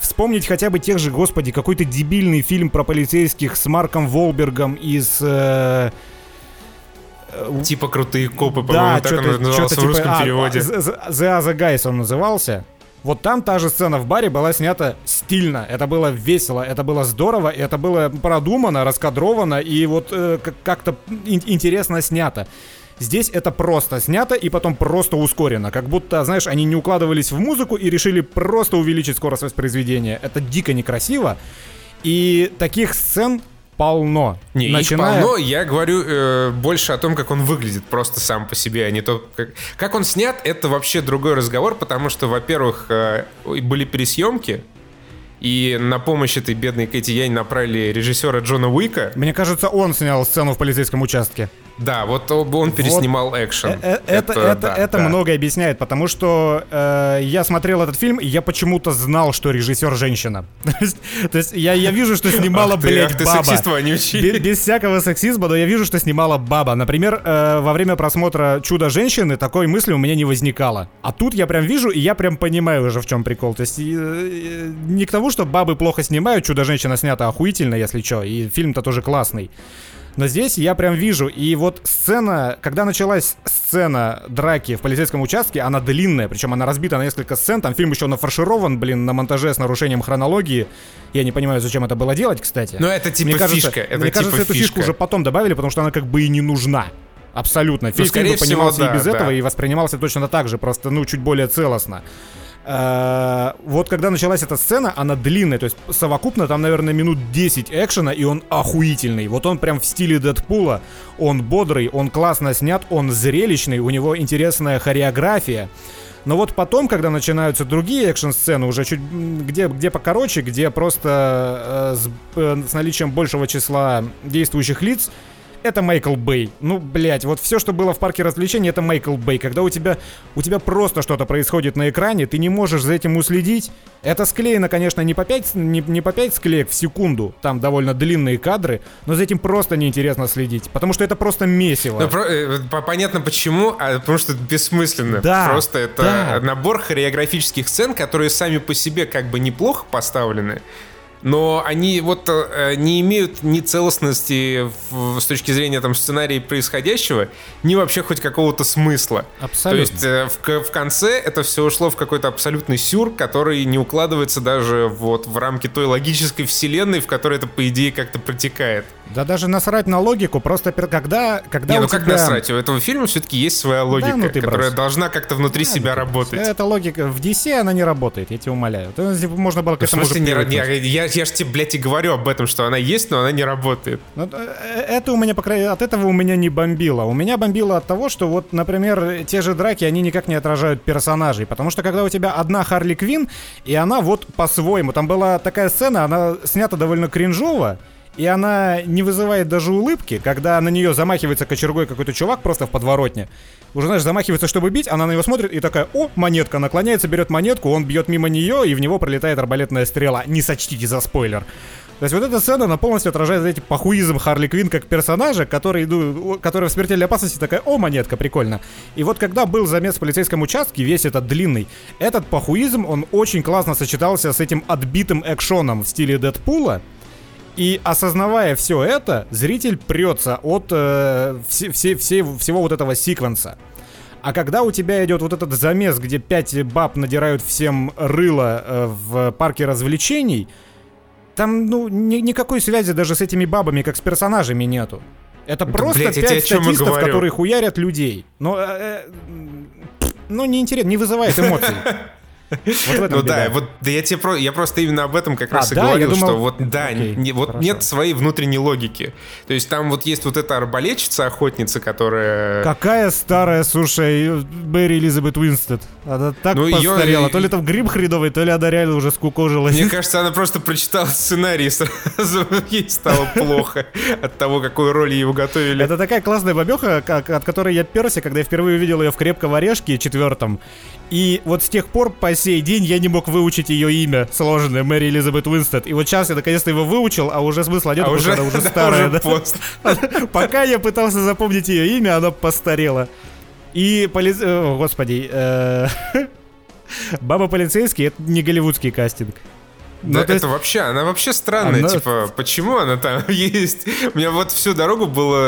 Вспомнить хотя бы тех же, господи, какой-то дебильный фильм про полицейских с Марком Волбергом из... э, Типа крутые копы, да, по-моему, так он назывался в русском типа... а, переводе. The The Other Guys он назывался. Вот там та же сцена в баре была снята стильно. Это было весело, это было здорово, это было продумано, раскадровано и вот э, как- как-то ин- интересно снято. Здесь это просто снято и потом просто ускорено. Как будто, знаешь, они не укладывались в музыку и решили просто увеличить скорость воспроизведения. Это дико некрасиво. И таких сцен полно. Не, их Начиная- полно, я говорю э, больше о том, как он выглядит просто сам по себе, а не то, как... Как он снят, это вообще другой разговор, потому что, во-первых, э, были пересъемки, и на помощь этой бедной Кэти Янь направили режиссера Джона Уика. Мне кажется, он снял сцену в полицейском участке. Да, вот он он переснимал экшен. Э, э, Это, это, да, это да. многое объясняет, потому что э, я смотрел этот фильм, и я почему-то знал, что режиссер женщина. То есть, я, я вижу, что снимала, Ах ты, блядь, ты баба. сексист вонючий. Бе- Без, всякого сексизма, но я вижу, что снимала баба. Например, э, во время просмотра «Чудо женщины» такой мысли у меня не возникало. А тут я прям вижу, и я прям понимаю уже, в чем прикол. То есть э, э, не к тому, что бабы плохо снимают, «Чудо женщина» снято охуительно, если что, и фильм-то тоже классный. Но здесь я прям вижу, и вот сцена, когда началась сцена драки в полицейском участке, она длинная, причем она разбита на несколько сцен, там фильм еще нафарширован, блин, на монтаже с нарушением хронологии. Я не понимаю, зачем это было делать, кстати. Но это типа мне кажется, фишка, это мне типа кажется, эту фишку фишка. уже потом добавили, потому что она как бы и не нужна. Абсолютно. Фильм, Ну, скорее фильм бы понимался всего, и да, без да. этого, и воспринимался точно так же, просто, ну, чуть более целостно. Э, Вот когда началась эта сцена, она длинная, то есть совокупно там, наверное, минут 10 экшена, и он охуительный. Вот он прям в стиле Дэдпула, он бодрый, он классно снят, он зрелищный, у него интересная хореография. Но вот потом, когда начинаются другие экшн-сцены, уже чуть где, где покороче, где просто э, с, э, с наличием большего числа действующих лиц, это Майкл Бэй. Ну, блядь, вот все, что было в парке развлечений, это Майкл Бэй. Когда у тебя, у тебя просто что-то происходит на экране, ты не можешь за этим уследить. Это склеено, конечно, не по 5, не, не по 5 склеек в секунду, там довольно длинные кадры, но за этим просто неинтересно следить, потому что это просто месиво. Ну, про- э, по- понятно почему, а потому что это бессмысленно. Да, Просто это да. набор хореографических сцен, которые сами по себе как бы неплохо поставлены, но они вот э, не имеют ни целостности в- с точки зрения там сценария происходящего, ни вообще хоть какого-то смысла. Абсолютно. То есть э, в, в конце это все ушло в какой-то абсолютный сюр, который не укладывается даже вот в рамки той логической вселенной, в которой это по идее как-то протекает. Да даже насрать на логику, просто когда, когда Не, ну как тебя... насрать? У этого фильма все-таки есть своя логика, ну ты которая брось. должна как-то внутри Да, себя ну, работать. Эта логика в DC, она не работает, я тебя умоляю. То можно было к Ну, в этому смысле, уже не, не- я, я же тебе, блядь, и говорю об этом, что она есть, но она не работает. Ну, э, это у меня, по крайней от этого у меня не бомбило. У меня бомбило от того, что вот, например, те же драки, они никак не отражают персонажей. Потому что когда у тебя одна Харли Квин, и она вот по-своему, там была такая сцена, она снята довольно кринжово, и она не вызывает даже улыбки, когда на нее замахивается кочергой какой-то чувак просто в подворотне. Уже, знаешь, замахивается, чтобы бить, она на него смотрит и такая, о, монетка, наклоняется, берет монетку, он бьет мимо нее, и в него пролетает арбалетная стрела. Не сочтите за спойлер. То есть вот эта сцена, она полностью отражает знаете, похуизм Харли Квин как персонажа, который, ну, который в смертельной опасности такая, о, монетка, прикольно. И вот когда был замес в полицейском участке, весь этот длинный, этот похуизм, он очень классно сочетался с этим отбитым экшоном в стиле Дэдпула. И осознавая все это, зритель прется от э, все- все- все- всего вот этого секвенса. А когда у тебя идет вот этот замес, где пять баб надирают всем рыло э, в парке развлечений, там, ну, ни- никакой связи даже с этими бабами, как с персонажами нету. Это Да, просто блядь, пять статистов, которые хуярят людей. Но, э, э, ну, не интересно, не вызывает эмоций. Вот Ну да, вот да я тебе про, я просто именно об этом как А, раз и да? Говорил, думал- что вот да, Окей, не- вот хорошо. нет своей внутренней логики. То есть там вот есть вот эта арбалетчица, охотница, которая Какая старая, слушай, Берри Элизабет Уинстед. Она так Ну, постарела. То ли там гриб хреновый, то ли она реально уже скукожилась. Мне кажется, она просто прочитала сценарий и сразу ей стало плохо от того, какую роль ей уготовили. Это такая классная бабеха, от которой я перся, когда я впервые увидел ее в «Крепком орешке» четвертом. И вот с тех пор по сей день я не мог выучить ее имя сложенное, Мэри Элизабет Уинстед. И вот сейчас я наконец-то его выучил, а уже смысла нет, А потому уже, что она уже да, старая. уже да. Пока я пытался запомнить ее имя, она постарела. И поли... о, господи, э, Баба полицейский это не голливудский кастинг. Ну, Да, то есть- это вообще, она вообще странная, Она- типа, почему она там есть? У меня вот всю дорогу было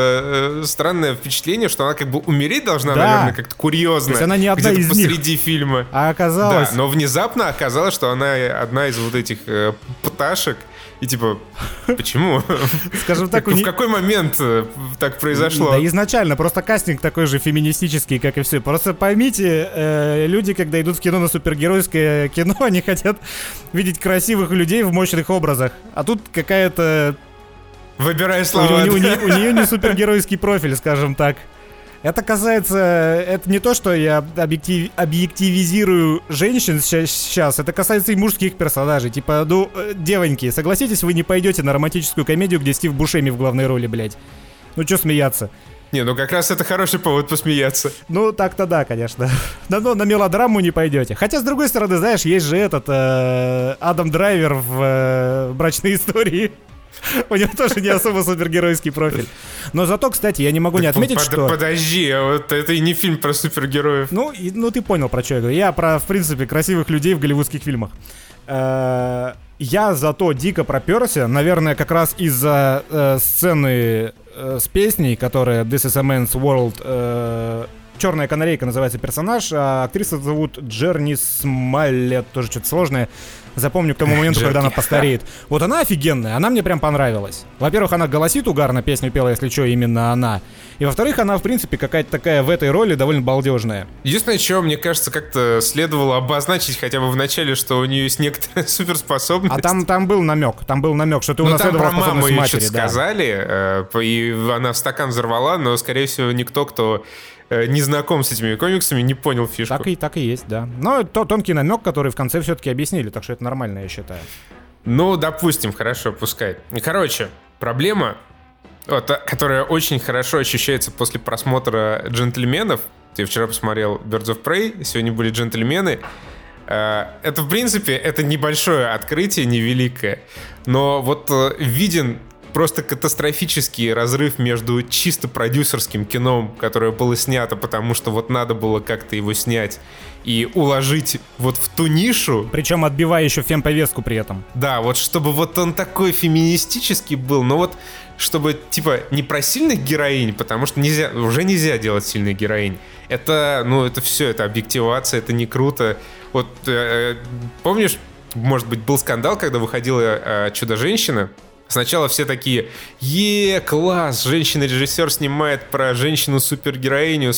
э, странное впечатление, что она как бы умереть должна, Да. наверное, как-то курьезно. То есть она не одна из них. посреди фильма. А Да, оказалось... но внезапно оказалось, что она одна из вот этих э, пташек. И типа, почему? Скажем так, у В какой момент э, так произошло? Да изначально, просто кастинг такой же феминистический, как и все. Просто поймите, э, люди, когда идут в кино на супергеройское кино, они хотят видеть красивых людей в мощных образах. А тут какая-то... Выбирай слова. у нее не супергеройский профиль, скажем так. Это касается... Это не то, что я объектив- объективизирую женщин сейчас, это касается и мужских персонажей. Типа, ну, э, девоньки, согласитесь, вы не пойдете на романтическую комедию, где Стив Бушеми в главной роли, блядь. Ну, что смеяться? Не, ну как раз это хороший повод посмеяться. Ну, так-то да, конечно. Да, но на мелодраму не пойдете. Хотя, с другой стороны, знаешь, есть же этот э, Адам Драйвер в э, «Брачной истории». У него тоже не особо супергеройский профиль. Но зато, кстати, я не могу не отметить, под- что... Подожди, а вот это и не фильм про супергероев. Ну, и- ну ты понял, про что я говорю. Я про, в принципе, красивых людей в голливудских фильмах. Э, Я зато дико проперся, наверное, как раз из-за э, сцены э, с песней, которая This is a Man's World, э, Черная канарейка называется персонаж, а актриса зовут Джерни Смайлет, тоже что-то сложное. Запомню к тому моменту, когда она постареет. Вот она офигенная, она мне прям понравилась. Во-первых, она голосит угарно, песню пела, если что, именно она. И во-вторых, она, в принципе, какая-то такая в этой роли довольно балдежная. Единственное, что, мне кажется, как-то следовало обозначить хотя бы в начале, что у нее есть некоторая суперспособность. А там, там был намек, там был намек, что ты Ну, там унаследовала про маму ее матери. что-то да. сказали, э, и она в стакан взорвала, но, скорее всего, никто, кто не знаком с этими комиксами, не понял фишку. Так и, так и есть, да. Но то тонкий намек, который в конце все-таки объяснили, так что это нормально, я считаю. Ну, допустим, хорошо, пускай. Короче, проблема, вот, а, которая очень хорошо ощущается после просмотра «Джентльменов», я вчера посмотрел Birds of Prey, сегодня были «Джентльмены», Э, это, в принципе, это небольшое открытие, невеликое, но вот э, виден просто катастрофический разрыв между чисто продюсерским кином, которое было снято, потому что вот надо было как-то его снять и уложить вот в ту нишу, Причем отбивая еще фемповестку при этом. да, вот чтобы вот он такой феминистический был, но вот чтобы, типа, не про сильных героинь, потому что нельзя, уже нельзя делать сильных героинь. Это, ну, это все, это объективация, это не круто. Вот, э, помнишь, может быть, был скандал, когда выходила э, «Чудо-женщина», Сначала все такие, е, класс, женщина-режиссер снимает про женщину-супергероиню,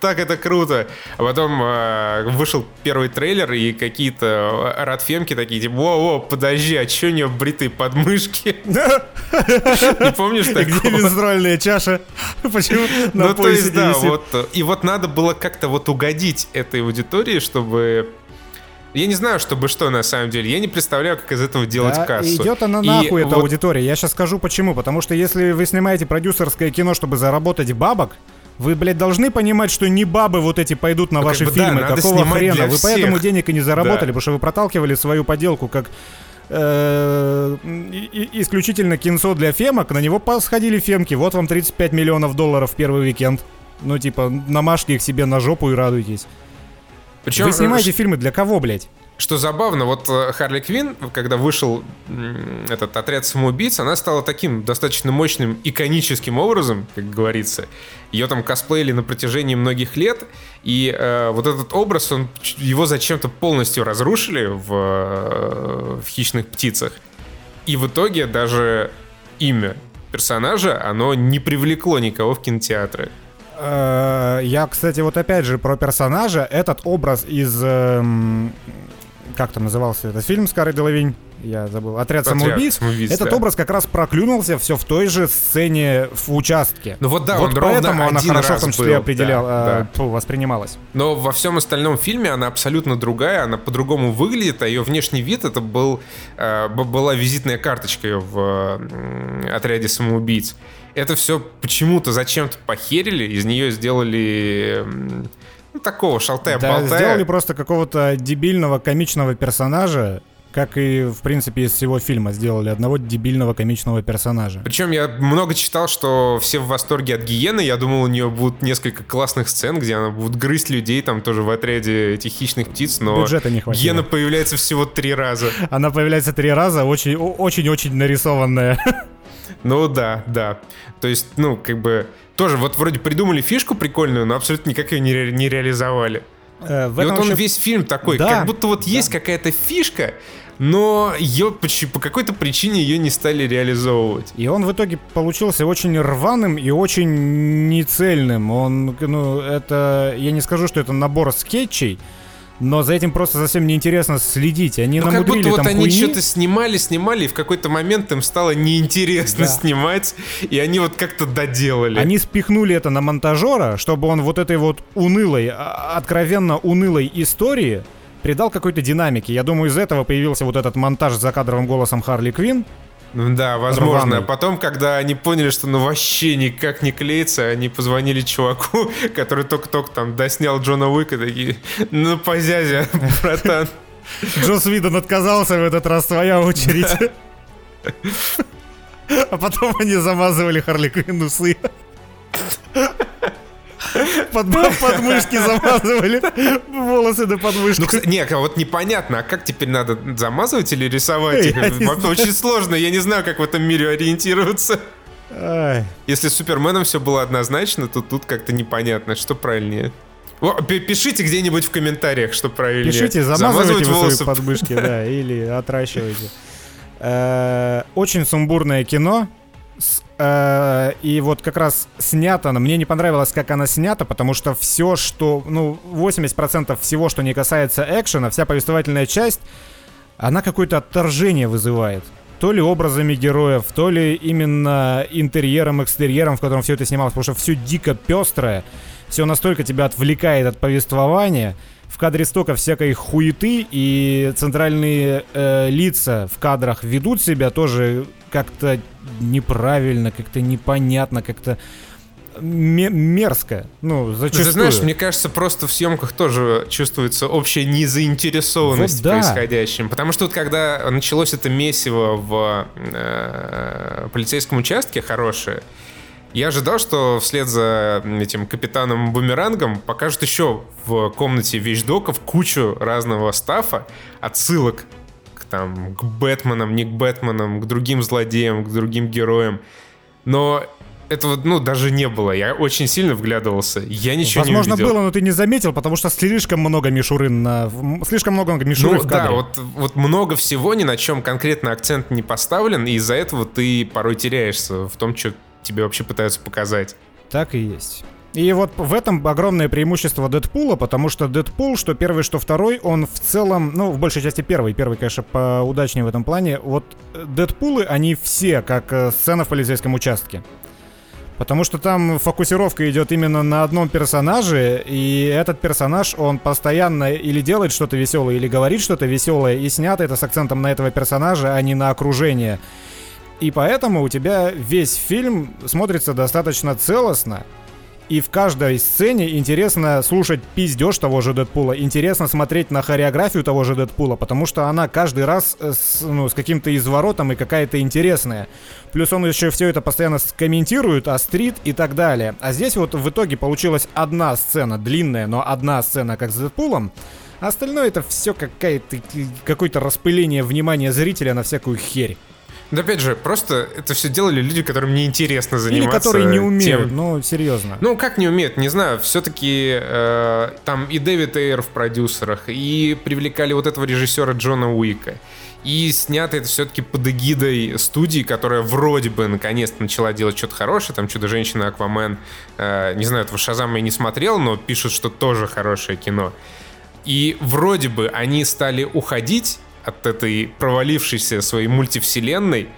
так это круто. А потом э, вышел первый трейлер, и какие-то э, радфемки такие, типа, во-во, подожди, а чё у нее бритые подмышки? Не помнишь И где такого? менструальная чаша? Почему на Ну, то есть, да, вот. И вот надо было как-то вот угодить этой аудитории, чтобы... Я не знаю, чтобы что на самом деле. Я не представляю, как из этого делать Да, кассу. Идет она И нахуй, эта вот- аудитория. Я сейчас скажу почему. Потому что если вы снимаете продюсерское кино, чтобы заработать бабок, вы, блядь, должны понимать, что не бабы вот эти пойдут на Ну, ваши как бы да, фильмы. надо Какого хрена? Вы поэтому всех. денег и не заработали, Да. потому что вы проталкивали свою поделку как э, и- и- исключительно кинцо для фемок. На него посходили фемки. Вот вам 35 миллионов долларов в первый уикенд. Ну, типа, намажьте их себе на жопу и радуйтесь. Причем, Вы снимаете фильмы для кого, блядь? Что забавно, вот э, Харли Квин, когда вышел этот отряд самоубийц, она стала таким достаточно мощным, иконическим образом, как говорится. Ее там косплеили на протяжении многих лет, и э, вот этот образ, он, его зачем-то полностью разрушили в, э, в «Хищных птицах». И в итоге даже имя персонажа, оно не привлекло никого в кинотеатры. Э, Я, кстати, вот опять же про персонажа. Этот образ из... эм, Как там назывался этот фильм с Карой Делавинь? Я забыл. «Отряд, «Отряд самоубийц». самоубийц», Этот да. образ как раз проклюнулся все в той же сцене в участке. Ну вот да, вот он поэтому она хорошо в том числе был, определял, да, э, да. воспринималась. Но во всем остальном фильме она абсолютно другая, она по-другому выглядит, а ее внешний вид это был, э, была визитная карточка её в м, отряде самоубийц. Это все почему-то зачем-то похерили, из нее сделали ну, такого Да, шалтая-болтая. сделали просто какого-то дебильного комичного персонажа, как и, в принципе, из всего фильма сделали одного дебильного комичного персонажа. Причем я много читал, что все в восторге от Гиены. Я думал, у нее будут несколько классных сцен, где она будет грызть людей, там тоже в отряде этих хищных птиц, но Бюджета не хватило. Гиена появляется всего три раза. Она появляется три раза, очень- о- очень-очень нарисованная. Ну да, да. То есть, ну, как бы, тоже вот вроде придумали фишку прикольную, но абсолютно никак ее не, ре- не реализовали. Э, в И вот он вообще- весь фильм такой, Да, как будто вот есть какая-то фишка, но ее по какой-то причине ее не стали реализовывать. И он в итоге получился очень рваным и очень нецельным. Он, ну, это... Я не скажу, что это набор скетчей, но за этим просто совсем неинтересно следить. Они Ну, как намудрили будто вот там они хуйни. что-то снимали, снимали, и в какой-то момент им стало неинтересно Да. снимать, и они вот как-то доделали. Они спихнули это на монтажера, чтобы он вот этой вот унылой, а- откровенно унылой истории придал какой-то динамики. Я думаю, из этого появился вот этот монтаж с закадровым голосом Харли Квин. Ну Да, возможно. Рваный. А потом, когда они поняли, что ну вообще никак не клеится, они позвонили чуваку, который только-только там доснял Джона Уика, такие, ну позязя, братан. Джос Видон отказался в этот раз, твоя очередь. А потом они замазывали Харли Квинн усы. Под, подмышки замазывали. Волосы до Ну, подмышки. кстати, не, а вот непонятно, а как теперь надо замазывать или рисовать Вообще Очень сложно, я не знаю, как в этом мире ориентироваться. Если с Суперменом все было однозначно, то тут как-то непонятно, что правильнее. О, пи- Пишите где-нибудь в комментариях, что правильнее. Пишите, замазывайте вы свои волосы. подмышки, да, или отращивайте. Э, Очень сумбурное кино. Э, И вот как раз снято, оно- мне не понравилось, как она снята, потому что все, что, ну, 80% всего, что не касается экшена, вся повествовательная часть, она какое-то отторжение вызывает. То ли образами героев, то ли именно интерьером, экстерьером, в котором все это снималось, потому что все дико пестрое, все настолько тебя отвлекает от повествования. В кадре столько всякой хуеты, и центральные э, лица в кадрах ведут себя тоже как-то неправильно, как-то непонятно, как-то ме- мерзко. Ну, зачастую. Ты знаешь, мне кажется, просто в съемках тоже чувствуется общая незаинтересованность Вот да. происходящим. Потому что вот когда началось это месиво в э, полицейском участке хорошее, я ожидал, что вслед за этим капитаном Бумерангом покажут еще в комнате вещдоков кучу разного стафа, отсылок к, там, к Бэтменам, не к Бэтменам, к другим злодеям, к другим героям. Но этого, ну, даже не было. Я очень сильно вглядывался. Я ничего Возможно, не увидел. было, но ты не заметил, потому что слишком много мишуры на... Слишком много мишуры Ну в да, кадре. вот, вот много всего, ни на чем конкретно акцент не поставлен, и из-за этого ты порой теряешься в том, что тебе вообще пытаются показать. Так и есть. И вот в этом огромное преимущество Дэдпула, потому что Дэдпул, что первый, что второй, он в целом, ну, в большей части первый, первый, конечно, поудачнее в этом плане. Вот э, Дэдпулы, они все как э, сцена в полицейском участке. Потому что там фокусировка идет именно на одном персонаже, и этот персонаж, он постоянно или делает что-то веселое, или говорит что-то веселое, и снято это с акцентом на этого персонажа, а не на окружение. И поэтому у тебя весь фильм смотрится достаточно целостно, и в каждой сцене интересно слушать пиздеж того же Дэдпула, интересно смотреть на хореографию того же Дэдпула, потому что она каждый раз э, с, ну, с каким-то изворотом и какая-то интересная. Плюс он еще все это постоянно комментирует, острит и так далее. А здесь вот в итоге получилась одна сцена, длинная, но одна сцена, как с Дэдпулом. А остальное это все какое-то распыление внимания зрителя на всякую херь. Да опять же, просто это все делали люди, которым неинтересно Или заниматься которые не умеют, тем. ну, серьезно. Ну, как не умеют, не знаю. Все-таки там и Дэвид Эйр в продюсерах, и привлекали вот этого режиссера Джона Уика. И снято это все-таки под эгидой студии, которая вроде бы наконец-то начала делать что-то хорошее. Там Чудо-женщина, Аквамен. э, не знаю, этого Шазама я не смотрел, но пишут, что тоже хорошее кино. И вроде бы они стали уходить от этой провалившейся своей мультивселенной,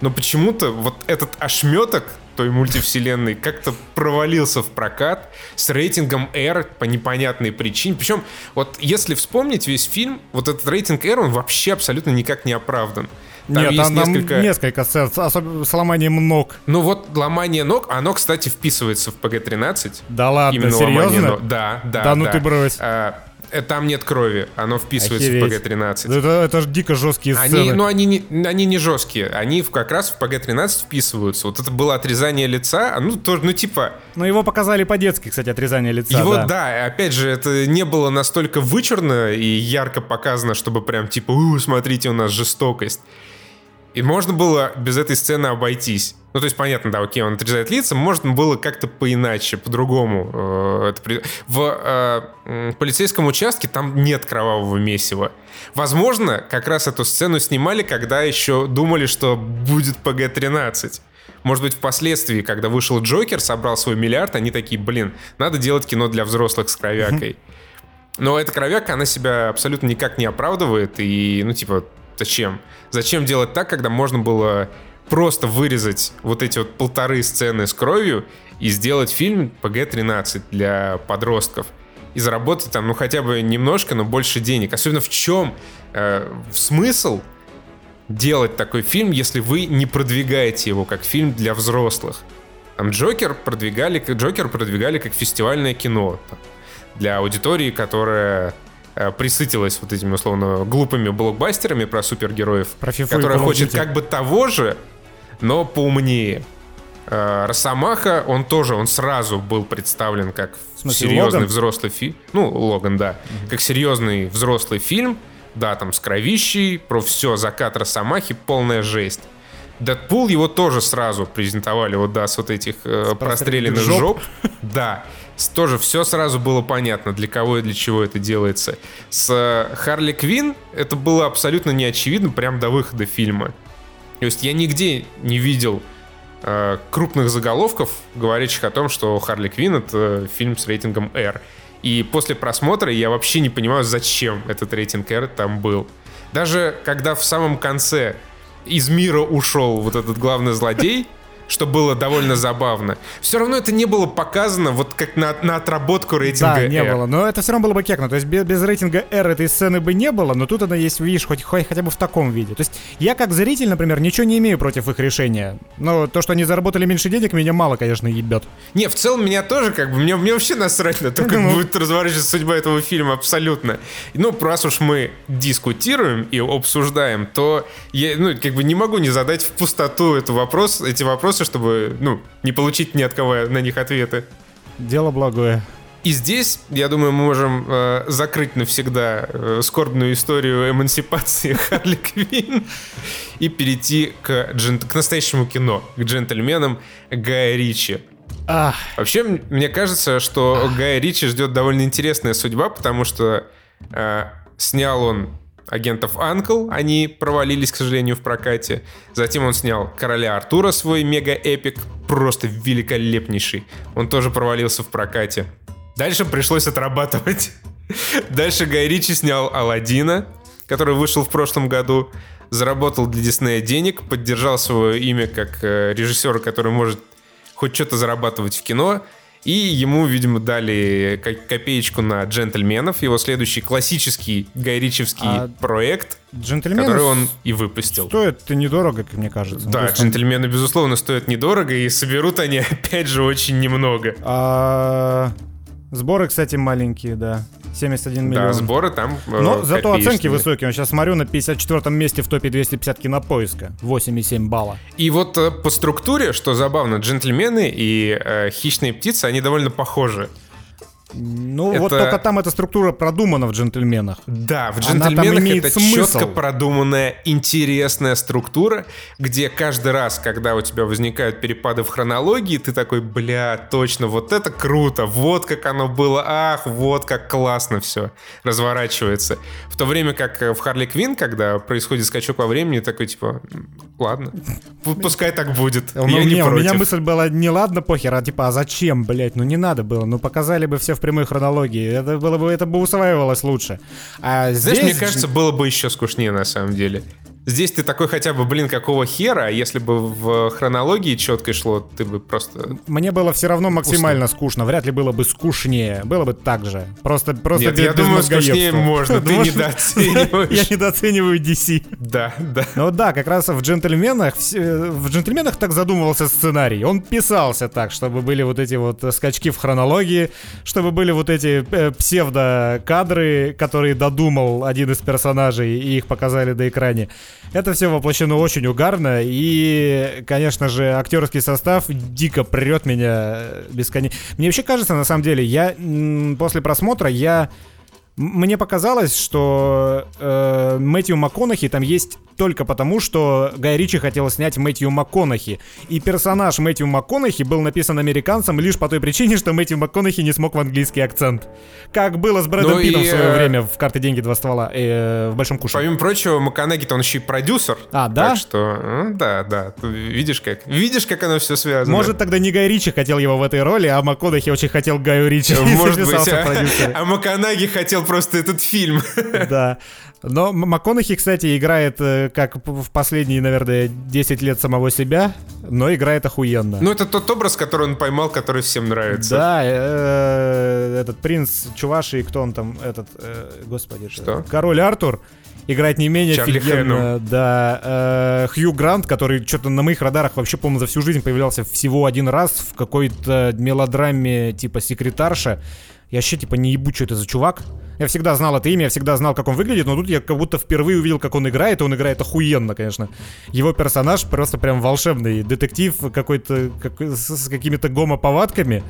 но почему-то вот этот ошметок той мультивселенной как-то провалился в прокат с рейтингом R по непонятной причине. Причем, вот если вспомнить весь фильм, вот этот рейтинг R, он вообще абсолютно никак не оправдан. Там Нет, есть там, несколько... несколько сцен, особенно с ломанием ног. Ну вот ломание ног, оно, кстати, вписывается в PG-13. Да ладно, Именно серьезно? ног. Да, да, Да ну да. ты брось. А, там нет крови, оно вписывается Охереть. в PG-13. Это, это же дико жесткие Они, сцены. ну, они не, они не жесткие, они в, как раз в PG-13 вписываются. Вот это было отрезание лица, а ну, тоже, ну, типа, Но его показали по-детски, кстати, отрезание лица. его, да. да. опять же, это не было настолько вычурно и ярко показано, чтобы прям, типа, смотрите, у нас жестокость. И можно было без этой сцены обойтись. Ну, то есть, понятно, да, окей, он отрезает лица, можно было как-то поиначе, по-другому. э, это при- В э, полицейском участке там нет кровавого месива. Возможно, как раз эту сцену снимали, когда еще думали, что будет ПГ-13. Может быть, впоследствии, когда вышел Джокер, собрал свой миллиард, они такие, блин, надо делать кино для взрослых с кровякой. Но эта кровяка, она себя абсолютно никак не оправдывает. И, ну, типа, зачем? Зачем делать так, когда можно было просто вырезать вот эти вот полторы сцены с кровью и сделать фильм PG-13 для подростков? И заработать там, ну, хотя бы немножко, но больше денег. Особенно в чем э, смысл делать такой фильм, если вы не продвигаете его как фильм для взрослых? Там Джокер продвигали, Джокер продвигали как фестивальное кино. Для аудитории, которая присытилась вот этими условно глупыми блокбастерами про супергероев, Про фифу которая хочет как бы того же, но поумнее. Э, Росомаха, он тоже, он сразу был представлен как В смысле, серьезный Логан? взрослый фильм. Ну, Логан, да. Как серьезный взрослый фильм. Да, там с кровищей, про все, закат Росомахи, полная жесть. Дэдпул его тоже сразу презентовали, вот да, с вот этих э, простреленных жоп. жоп. Да, тоже все сразу было понятно, для кого и для чего это делается. С э, Харли Квин это было абсолютно неочевидно прям до выхода фильма. То есть я нигде не видел э, крупных заголовков, говорящих о том, что Харли Квин это фильм с рейтингом R. И после просмотра я вообще не понимаю, зачем этот рейтинг R там был. Даже когда в самом конце из мира ушел вот этот главный злодей, что было довольно забавно. Все равно это не было показано вот как на, на отработку рейтинга Да, не R. было. Но это все равно было бы кекно. То есть без, без рейтинга R этой сцены бы не было, но тут она есть, видишь, хоть, хоть хотя бы в таком виде. То есть я как зритель, например, ничего не имею против их решения. Но то, что они заработали меньше денег, меня мало, конечно, ебет. Не, в целом меня тоже как бы, мне, мне вообще насрать на то, как Ну. будет разворачиваться судьба этого фильма, абсолютно. Ну, раз уж мы дискутируем и обсуждаем, то я, ну, как бы не могу не задать в пустоту этот вопрос, эти вопросы, чтобы, ну, не получить ни от кого на них ответы. Дело благое. И здесь, я думаю, мы можем э, закрыть навсегда э, скорбную историю эмансипации Харли Квинн и перейти к, джен- к настоящему кино, к джентльменам Гая Ричи. Ах, Вообще, мне кажется, что Гая Ричи ждет довольно интересная судьба, потому что э, снял он агентов Анкл, они провалились, к сожалению, в прокате. Затем он снял Короля Артура, свой мега-эпик, просто великолепнейший. Он тоже провалился в прокате. Дальше пришлось отрабатывать. Дальше Гай Ричи снял Алладина, который вышел в прошлом году, заработал для Диснея денег, поддержал свое имя как э, режиссера, который может хоть что-то зарабатывать в кино. И ему, видимо, дали ко- копеечку на «Джентльменов», его следующий классический гайричевский А проект, джентльмены который он и выпустил. стоят недорого, как мне кажется. Да, есть «Джентльмены», безусловно, стоят недорого, и соберут они, опять же, очень немного. А, Сборы, кстати, маленькие, да. 71 миллион. Да, сборы там э, Но зато оценки копеечные. высокие. Я сейчас смотрю на 54 месте в топе 250 кинопоиска. 8,7 балла. И вот э, по структуре, что забавно, «Джентльмены» и э, «Хищные птицы», они довольно похожи. Ну, вот Это- только там эта структура продумана в джентльменах. Да, в джентльменах это смысл. четко продуманная, интересная структура, где каждый раз, когда у тебя возникают перепады в хронологии, ты такой, бля, точно, вот это круто, вот как оно было, ах, вот как классно все разворачивается. В то время как э, в Харли Квин, когда происходит скачок во времени, такой типа, «М, ладно, пу- пускай так будет, я не меня, у меня против». мысль была не ладно похер, а типа, а зачем, блять, ну не надо было, ну показали бы все в прямой хронологии, это было бы, это бы усваивалось лучше. А здесь... Знаешь, мне кажется, было бы еще скучнее на самом деле. Здесь ты такой хотя бы, блин, какого хера, а если бы в хронологии четко шло, ты бы просто... Мне было все равно максимально скучно. Вряд ли было бы скучнее. Было бы так же. Просто, просто Нет, без- я без думаю, скучнее можно, ты недооцениваешь. Я недооцениваю DC. Да, да. Ну да, как раз в джентльменах, в джентльменах так задумывался сценарий. Он писался так, чтобы были вот эти вот э, скачки в хронологии, чтобы были вот эти э, псевдокадры, которые додумал один из персонажей и их показали на экране. Это все воплощено очень угарно, и, конечно же, актерский состав дико прет меня бесконечно. Мне вообще кажется, на самом деле, я после просмотра я Мне показалось, что э, Мэтью МакКонахи там есть только потому, что Гай Ричи хотел снять Мэтью МакКонахи. И персонаж Мэтью МакКонахи был написан американцем лишь по той причине, что Мэтью МакКонахи не смог в английский акцент. Как было с Брэдом Ну Питтом и, в свое э, время в «Карты, деньги, два ствола» э, в «Большом куше». Помимо прочего, Маканаги-то он еще и продюсер. А, да? Так что, м, да, да. Ты Видишь как? Видишь, как оно все связано? Может, тогда не Гай Ричи хотел его в этой роли, а МакКонахи очень хотел Гаю Ричи. Может быть, а, а Маканаги хотел просто этот фильм. Да. Но МакКонахи, кстати, играет э, как в последние, наверное, 10 лет самого себя, но играет охуенно. Ну, это тот образ, который он поймал, который всем нравится. да, э, этот принц Чуваши, кто он там, этот, э, господи, Что? король Артур. Играет не менее Чарли офигенно, да. э, Хью Грант, который что-то на моих радарах вообще, по-моему, за всю жизнь появлялся всего один раз в какой-то мелодраме типа «Секретарша». Я вообще типа не ебу, что это за чувак. Я всегда знал это имя, я всегда знал, как он выглядит, но тут я как будто впервые увидел, как он играет, и он играет охуенно, конечно. Его персонаж просто прям волшебный. Детектив какой-то какой- с, с какими-то гомо-повадками.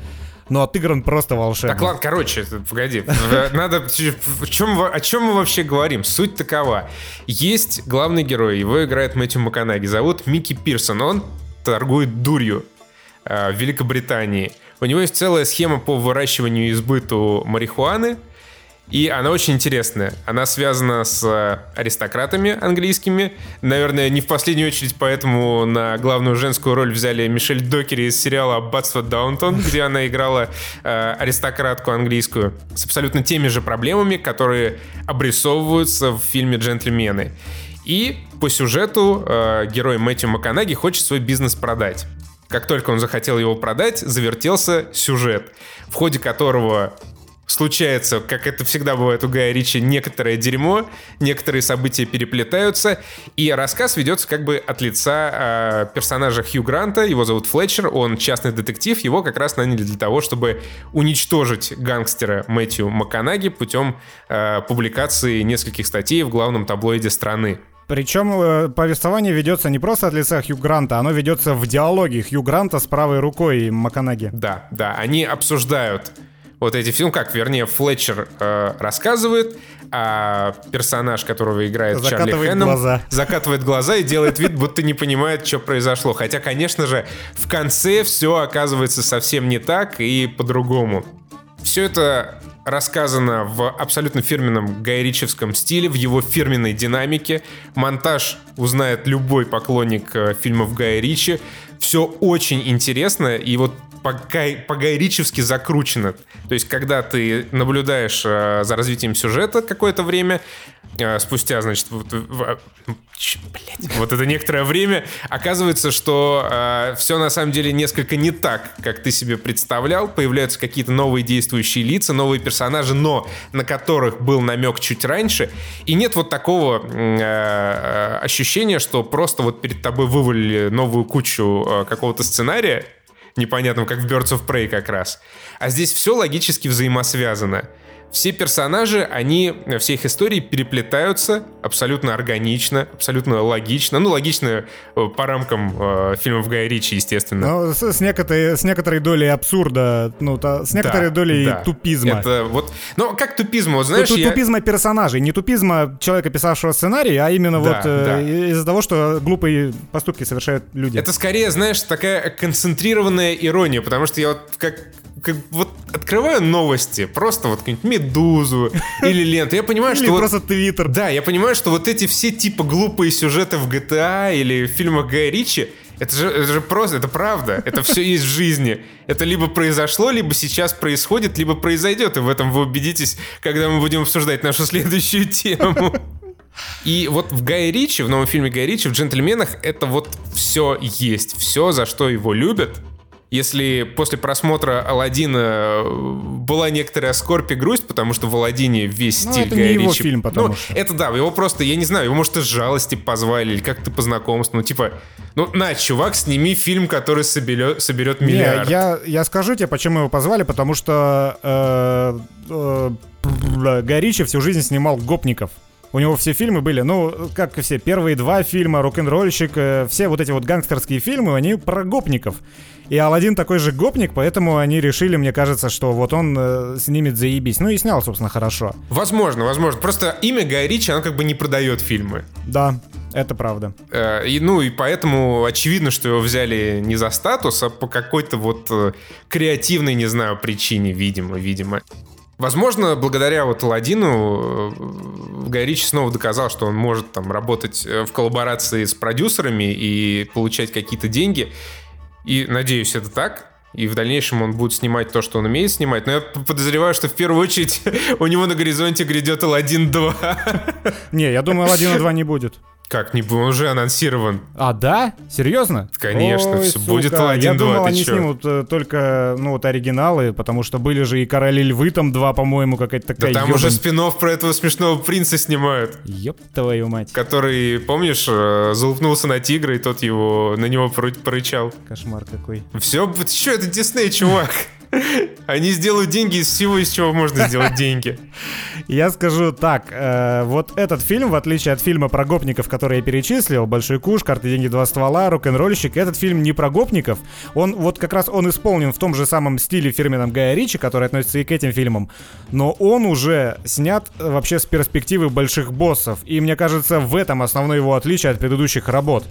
но отыгран просто волшебно. Так, ладно, короче, погоди. Надо... В чем, о чем мы вообще говорим? Суть такова. Есть главный герой, его играет Мэтью Маканаги. Зовут Микки Пирсон. Он торгует дурью э, в Великобритании. У него есть целая схема по выращиванию и избыту марихуаны — и она очень интересная. Она связана с э, аристократами английскими. Наверное, не в последнюю очередь поэтому на главную женскую роль взяли Мишель Докери из сериала «Аббатство Даунтон», где она играла э, аристократку английскую с абсолютно теми же проблемами, которые обрисовываются в фильме «Джентльмены». И по сюжету э, герой Мэтью Маканаги хочет свой бизнес продать. Как только он захотел его продать, завертелся сюжет, в ходе которого случается, как это всегда бывает у Гая Ричи, некоторое дерьмо, некоторые события переплетаются, и рассказ ведется как бы от лица э, персонажа Хью Гранта, его зовут Флетчер, он частный детектив, его как раз наняли для того, чтобы уничтожить гангстера Мэтью Маканаги путем э, публикации нескольких статей в главном таблоиде страны. Причем э, повествование ведется не просто от лица Хью Гранта, оно ведется в диалоге Хью Гранта с правой рукой Маканаги. Да, да, они обсуждают вот эти фильмы, как, вернее, Флетчер э, рассказывает, а персонаж, которого играет закатывает Чарли Хэнном, глаза. закатывает глаза и делает вид, будто не понимает, что произошло. Хотя, конечно же, в конце все оказывается совсем не так и по-другому. Все это рассказано в абсолютно фирменном гайричевском стиле, в его фирменной динамике. Монтаж узнает любой поклонник э, фильмов Гая Ричи. Все очень интересно, и вот по-гайричевски закручено. То есть, когда ты наблюдаешь э, за развитием сюжета какое-то время, э, спустя, значит, вот, в, блядь, вот это некоторое время, оказывается, что э, все на самом деле несколько не так, как ты себе представлял. Появляются какие-то новые действующие лица, новые персонажи, но на которых был намек чуть раньше. И нет вот такого э, э ощущения, что просто вот перед тобой вывалили новую кучу э, какого-то сценария, непонятным, как в Birds of Prey как раз. А здесь все логически взаимосвязано все персонажи, они, все их истории переплетаются абсолютно органично, абсолютно логично. Ну, логично э, по рамкам э, фильмов Гая Ричи, естественно. Ну, с, с, некоторой, с некоторой долей абсурда, ну, то, с некоторой да, долей да. тупизма. Это вот, ну, как тупизма, вот знаешь, Тут я... Тупизма персонажей, не тупизма человека, писавшего сценарий, а именно да, вот э, да. из-за того, что глупые поступки совершают люди. Это скорее, знаешь, такая концентрированная ирония, потому что я вот как как вот открываю новости, просто вот какую-нибудь Медузу или ленту, я понимаю, что... Или вот, просто Твиттер. Да, я понимаю, что вот эти все типа глупые сюжеты в GTA или в фильмах Гая Ричи, это же, это же просто, это правда, это все есть в жизни. Это либо произошло, либо сейчас происходит, либо произойдет, и в этом вы убедитесь, когда мы будем обсуждать нашу следующую тему. И вот в Гае Ричи, в новом фильме Гая Ричи, в «Джентльменах» это вот все есть. Все, за что его любят, если после просмотра Алладина э, была некоторая скорбь и грусть, потому что в Алладине весь ну, стиль это не Ричи... его фильм, потому ну, что... Это да, его просто, я не знаю, его может из жалости позвали, или как-то по знакомству, ну типа, ну на, чувак, сними фильм, который соберет, соберет миллиард. Не, я, я скажу тебе, почему его позвали, потому что э, э, Гай Ричи всю жизнь снимал гопников. У него все фильмы были, ну, как и все, первые два фильма, рок-н-ролльщик, э, все вот эти вот гангстерские фильмы, они про гопников. И Алладин такой же гопник, поэтому они решили, мне кажется, что вот он э, снимет заебись. Ну и снял, собственно, хорошо. Возможно, возможно. Просто имя Гай Ричи, оно как бы не продает фильмы. Да, это правда. Э, и, ну и поэтому очевидно, что его взяли не за статус, а по какой-то вот э, креативной, не знаю, причине, видимо, видимо. Возможно, благодаря вот Ладину э, Гай снова доказал, что он может там работать э, в коллаборации с продюсерами и получать какие-то деньги. И надеюсь, это так. И в дальнейшем он будет снимать то, что он умеет снимать. Но я подозреваю, что в первую очередь у него на горизонте грядет Алладин 2. Не, я думаю, Алладина 2 не будет. Как, не, он уже анонсирован. А, да? Серьезно? Конечно, Ой, все сука. будет Алладин 2, Я думал, они чё? снимут э, только, ну, вот оригиналы, потому что были же и Короли Львы там два, по-моему, какая-то такая Да там ёбань. уже спин про этого смешного принца снимают. Ёб твою мать. Который, помнишь, э, залупнулся на тигра, и тот его, на него порычал. Кошмар какой. Все, что это Дисней, чувак. Они сделают деньги из всего, из чего можно сделать деньги. Я скажу так, э, вот этот фильм, в отличие от фильма про гопников, который я перечислил, «Большой куш», «Карты, деньги, два ствола», «Рок-н-ролльщик», этот фильм не про гопников, он вот как раз он исполнен в том же самом стиле фирменном Гая Ричи, который относится и к этим фильмам, но он уже снят вообще с перспективы больших боссов, и мне кажется, в этом основное его отличие от предыдущих работ.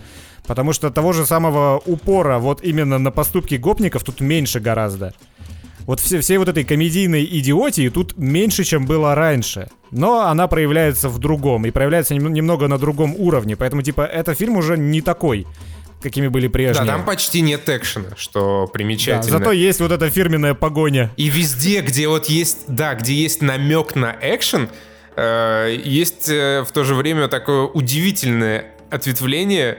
Потому что того же самого упора вот именно на поступки гопников тут меньше гораздо. Вот все, всей вот этой комедийной идиотии тут меньше, чем было раньше. Но она проявляется в другом, и проявляется нем- немного на другом уровне. Поэтому, типа, этот фильм уже не такой, какими были прежние. Да, там почти нет экшена, что Да, примечательно. зато есть вот эта фирменная погоня. И везде, где вот есть, да, где есть намек на экшен, э, есть э, в то же время такое удивительное ответвление.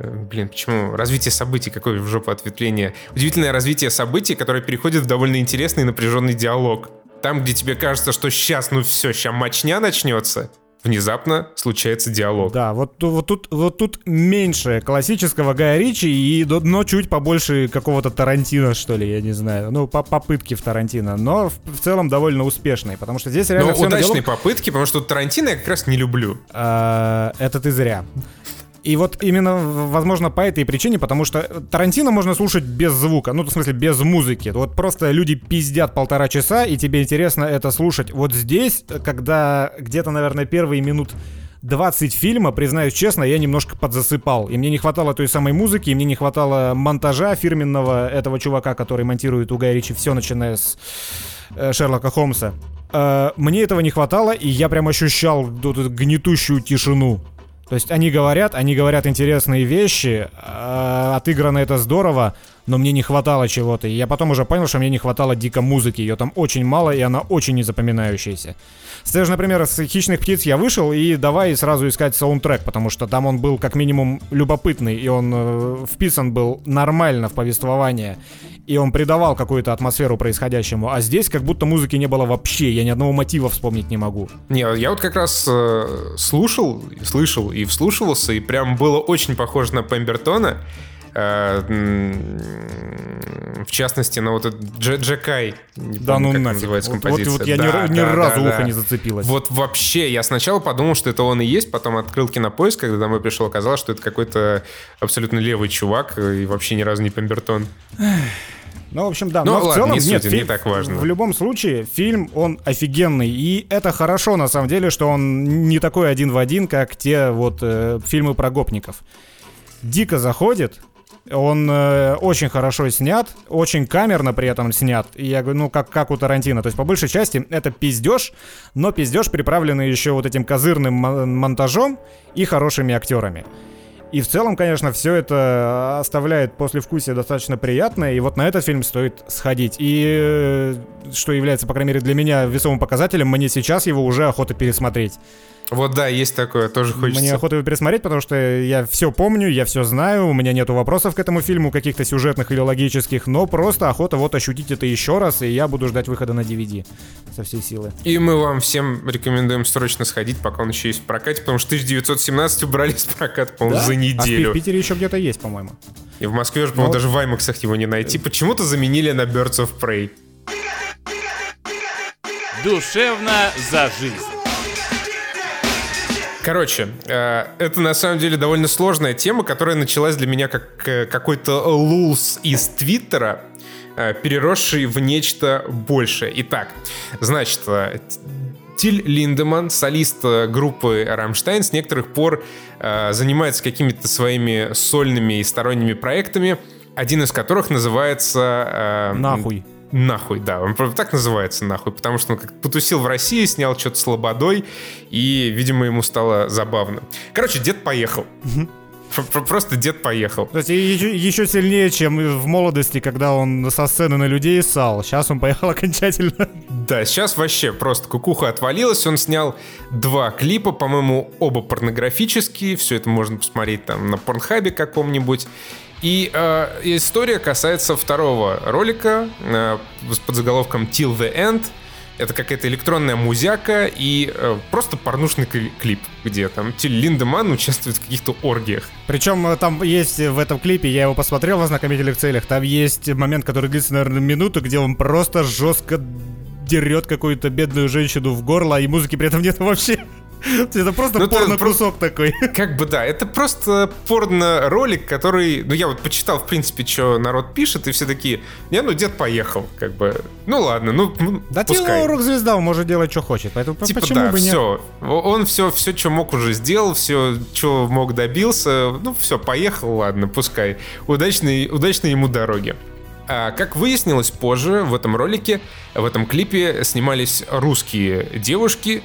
Э, Блин, почему? Развитие событий, какое в жопу ответвление. Удивительное развитие событий, которое переходит в довольно интересный и напряженный диалог. Там, где тебе кажется, что сейчас, ну все, сейчас мочня начнется, внезапно случается диалог. Да, вот, вот, тут, вот тут меньше классического Гая Ричи, и, но чуть побольше какого-то Тарантино, что ли, я не знаю. Ну, по попытки в Тарантино, но в, в целом довольно успешный, потому что здесь реально Но на удачные диалог- попытки, потому что Тарантино я как раз не люблю. А, это ты зря. И вот именно, возможно, по этой причине, потому что Тарантино можно слушать без звука, ну, в смысле, без музыки. Вот просто люди пиздят полтора часа, и тебе интересно это слушать. Вот здесь, когда где-то, наверное, первые минут 20 фильма, признаюсь честно, я немножко подзасыпал. И мне не хватало той самой музыки, и мне не хватало монтажа фирменного этого чувака, который монтирует у Гая Ричи все, начиная с э, Шерлока Холмса. Э, мне этого не хватало, и я прям ощущал гнетущую тишину. То есть они говорят, они говорят интересные вещи, э, отыграно это здорово, но мне не хватало чего-то. И я потом уже понял, что мне не хватало дико музыки. Ее там очень мало, и она очень незапоминающаяся. С например, с «Хищных птиц» я вышел, и давай сразу искать саундтрек, потому что там он был как минимум любопытный, и он э, вписан был нормально в повествование, и он придавал какую-то атмосферу происходящему. А здесь как будто музыки не было вообще, я ни одного мотива вспомнить не могу. Не, я вот как раз э, слушал, слышал и вслушивался, и прям было очень похоже на Пембертона. Э, в частности, на вот этот Дж- Джекай. Не Да помню, ну как нафиг. называется Вот, вот, композиция. вот я ни, Да, ра- ни да, разу да, ухо да. не зацепилось. Вот вообще, я сначала подумал, что это он и есть, потом открыл кинопоиск, когда домой пришел, оказалось, что это какой-то абсолютно левый чувак и вообще ни разу не Пембертон. Ну, в общем, да. Ну, но в ладно, целом, не нет, не фильм- так важно. В любом случае, фильм, он офигенный. И это хорошо, на самом деле, что он не такой один в один, как те вот э, фильмы про гопников. Дико заходит. Он э, очень хорошо снят, очень камерно при этом снят. И я говорю, ну, как, как у Тарантино. То есть, по большей части, это пиздеж, но пиздеж, приправленный еще вот этим козырным мон- монтажом и хорошими актерами. И в целом, конечно, все это оставляет послевкусие достаточно приятное, и вот на этот фильм стоит сходить. И э, что является, по крайней мере, для меня весомым показателем, мне сейчас его уже охота пересмотреть. Вот да, есть такое, тоже хочется. Мне охота его пересмотреть, потому что я все помню, я все знаю, у меня нету вопросов к этому фильму, каких-то сюжетных или логических, но просто охота вот ощутить это еще раз, и я буду ждать выхода на DVD со всей силы. И мы вам всем рекомендуем срочно сходить, пока он еще есть в прокате, потому что 1917 убрали с проката, по-моему, за А в Пи- неделю. в Питере еще где-то есть, по-моему. И в Москве же, по-моему, Ну. даже в Аймаксах его не найти. Почему-то заменили на Birds of Prey. Душевно за жизнь. Короче, э, это на самом деле довольно сложная тема, которая началась для меня как э, какой-то лулс из Твиттера, э, переросший в нечто большее. Итак, значит, Тиль Линдеман, солист группы Рамштайн, с некоторых пор занимается какими-то своими сольными и сторонними проектами, один из которых называется... э, Нахуй. Нахуй, да, он так называется нахуй, потому что он как потусил в России, снял что-то с Лободой, и, видимо, ему стало забавно. Короче, дед поехал. Просто дед поехал. То есть еще, еще сильнее, чем в молодости, когда он со сцены на людей ссал. Сейчас он поехал окончательно. Да, сейчас вообще просто кукуха отвалилась. Он снял два клипа, по-моему, оба порнографические. Все это можно посмотреть там на порнхабе каком-нибудь. И э, история касается второго ролика э, с подзаголовком Till the End. Это какая-то электронная музяка и э, просто порнушный клип, где там Тиль Линдеман участвует в каких-то оргиях. Причем э, там есть в этом клипе, я его посмотрел в ознакомительных целях, там есть момент, который длится, наверное, минуту, где он просто жестко дерет какую-то бедную женщину в горло, и музыки при этом нет вообще. Это просто ну, порно-кусок такой. Как бы да, это просто порно-ролик, который... Ну, я вот почитал, в принципе, что народ пишет, и все такие, не, ну, дед поехал, как бы. Ну, ладно, ну, Да пускай. рок-звезда, он может делать, что хочет, поэтому типа, почему да, бы все. нет? Он все, все, что мог, уже сделал, все, что мог, добился. Ну, все, поехал, ладно, пускай. Удачной, удачной ему дороги. А, как выяснилось позже, в этом ролике, в этом клипе снимались русские девушки,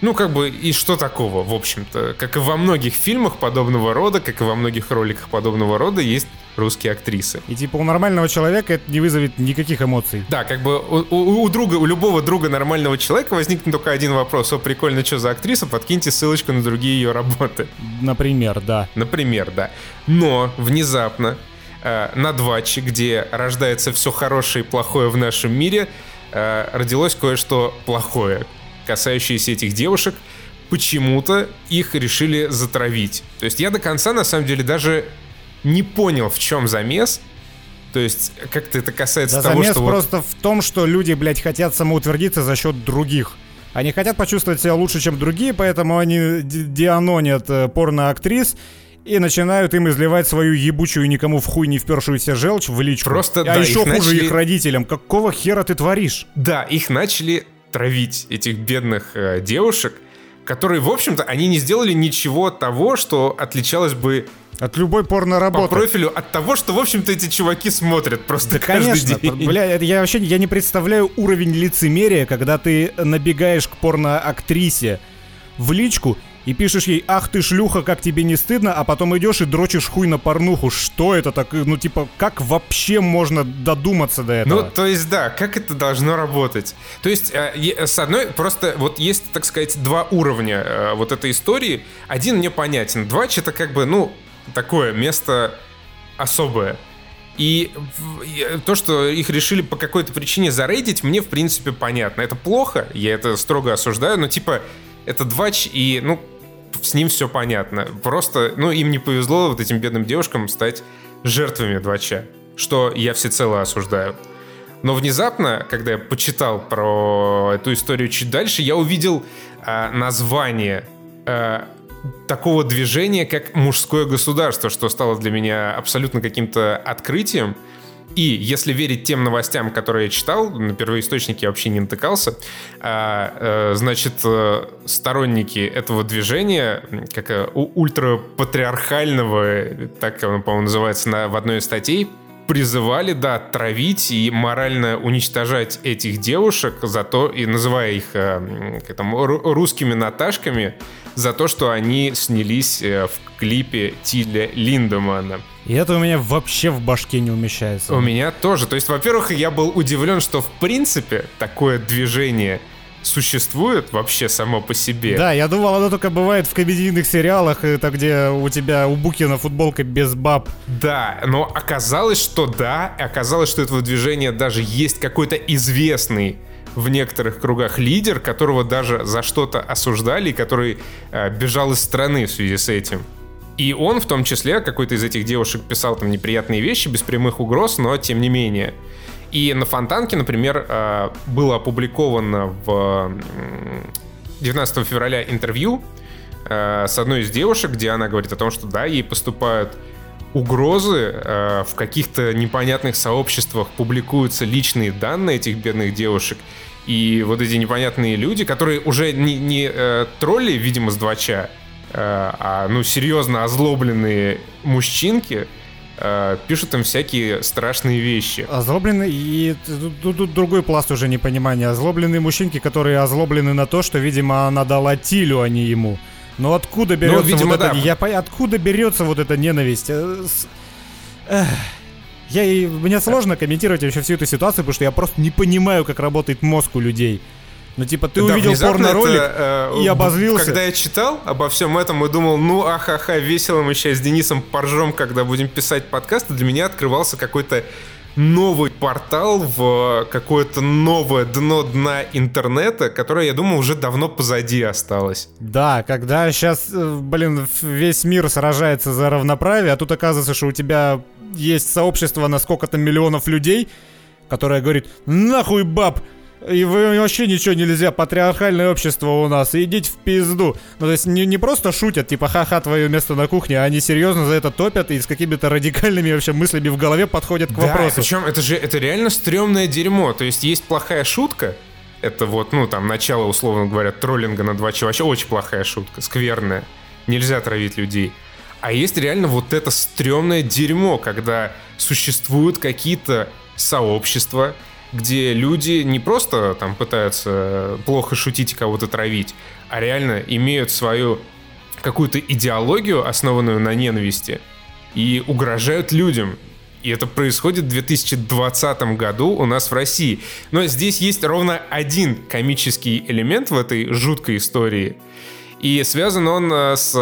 ну, как бы, и что такого, в общем-то? Как и во многих фильмах подобного рода, как и во многих роликах подобного рода, есть русские актрисы. И типа у нормального человека это не вызовет никаких эмоций. Да, как бы у, у, у друга, у любого друга нормального человека возникнет только один вопрос. О, прикольно, что за актриса? Подкиньте ссылочку на другие ее работы. Например, да. Например, да. Но внезапно э, на Дваче, где рождается все хорошее и плохое в нашем мире, э, родилось кое-что плохое касающиеся этих девушек, почему-то их решили затравить. То есть я до конца, на самом деле, даже не понял, в чем замес. То есть как-то это касается да того, замес что... просто вот... в том, что люди, блядь, хотят самоутвердиться за счет других. Они хотят почувствовать себя лучше, чем другие, поэтому они дианонят э, порно-актрис и начинают им изливать свою ебучую никому в хуй не впершуюся желчь в личку. Просто, а да, еще хуже начали... их родителям. Какого хера ты творишь? Да, их начали травить этих бедных э, девушек, которые, в общем-то, они не сделали ничего того, что отличалось бы от любой порно-работы. По профилю от того, что, в общем-то, эти чуваки смотрят просто да, каждый конечно. день. Бля, я вообще я не представляю уровень лицемерия, когда ты набегаешь к порно-актрисе в личку и пишешь ей, ах ты шлюха, как тебе не стыдно, а потом идешь и дрочишь хуй на порнуху. Что это так? Ну, типа, как вообще можно додуматься до этого? Ну, то есть, да, как это должно работать? То есть, э, с одной, просто вот есть, так сказать, два уровня э, вот этой истории. Один мне понятен. Два, это как бы, ну, такое место особое. И то, что их решили по какой-то причине зарейдить, мне, в принципе, понятно. Это плохо, я это строго осуждаю, но, типа, это двач, и, ну, с ним все понятно. Просто, ну, им не повезло вот этим бедным девушкам стать жертвами двача, что я всецело осуждаю. Но внезапно, когда я почитал про эту историю чуть дальше, я увидел э, название э, такого движения, как мужское государство, что стало для меня абсолютно каким-то открытием. И если верить тем новостям, которые я читал, на первоисточники я вообще не натыкался, а, а, значит, э, сторонники этого движения, как э, ультрапатриархального, так оно, по-моему, называется на, в одной из статей, призывали, да, травить и морально уничтожать этих девушек за то, и называя их э, там, русскими Наташками, за то, что они снялись в клипе Тиля Линдемана. И это у меня вообще в башке не умещается. У меня тоже. То есть, во-первых, я был удивлен, что в принципе такое движение существует вообще само по себе. Да, я думал, оно только бывает в комедийных сериалах, это где у тебя у Букина футболка без баб. Да, но оказалось, что да, оказалось, что этого движения даже есть какой-то известный в некоторых кругах лидер, которого даже за что-то осуждали, который э, бежал из страны в связи с этим. И он в том числе, какой-то из этих девушек писал там неприятные вещи, без прямых угроз, но тем не менее. И на Фонтанке, например, э, было опубликовано в 19 февраля интервью э, с одной из девушек, где она говорит о том, что да, ей поступают угрозы, э, в каких-то непонятных сообществах публикуются личные данные этих бедных девушек, и вот эти непонятные люди, которые уже не, не тролли, видимо, с двача, Э, а ну серьезно озлобленные мужчинки э, пишут им всякие страшные вещи. Озлобленные, и тут, тут другой пласт уже непонимания. Озлобленные мужчинки, которые озлоблены на то, что, видимо, она дала Тилю, а не ему. Но откуда берется ну, видимо, вот да. это... Я, откуда берется вот эта ненависть? Э, я, и, мне сложно комментировать вообще всю эту ситуацию, потому что я просто не понимаю, как работает мозг у людей. Ну, типа, ты да, увидел порно-ролик это, э, и обозлился. Когда я читал обо всем этом и думал, ну, ахаха, весело мы сейчас с Денисом поржем, когда будем писать подкасты, для меня открывался какой-то новый портал в какое-то новое дно дна интернета, которое, я думаю, уже давно позади осталось. Да, когда сейчас, э, блин, весь мир сражается за равноправие, а тут оказывается, что у тебя есть сообщество на сколько-то миллионов людей, которое говорит «Нахуй баб!» И вы вообще ничего нельзя, патриархальное общество у нас, идите в пизду. Ну, то есть не, не просто шутят, типа, ха-ха, твое место на кухне, а они серьезно за это топят и с какими-то радикальными вообще мыслями в голове подходят к да, вопросу. причем это же, это реально стрёмное дерьмо. То есть есть плохая шутка, это вот, ну, там, начало, условно говоря, троллинга на два человека. Очень плохая шутка, скверная. Нельзя травить людей. А есть реально вот это стрёмное дерьмо, когда существуют какие-то сообщества, где люди не просто там пытаются плохо шутить и кого-то травить, а реально имеют свою какую-то идеологию, основанную на ненависти, и угрожают людям. И это происходит в 2020 году у нас в России. Но здесь есть ровно один комический элемент в этой жуткой истории. И связан он э, с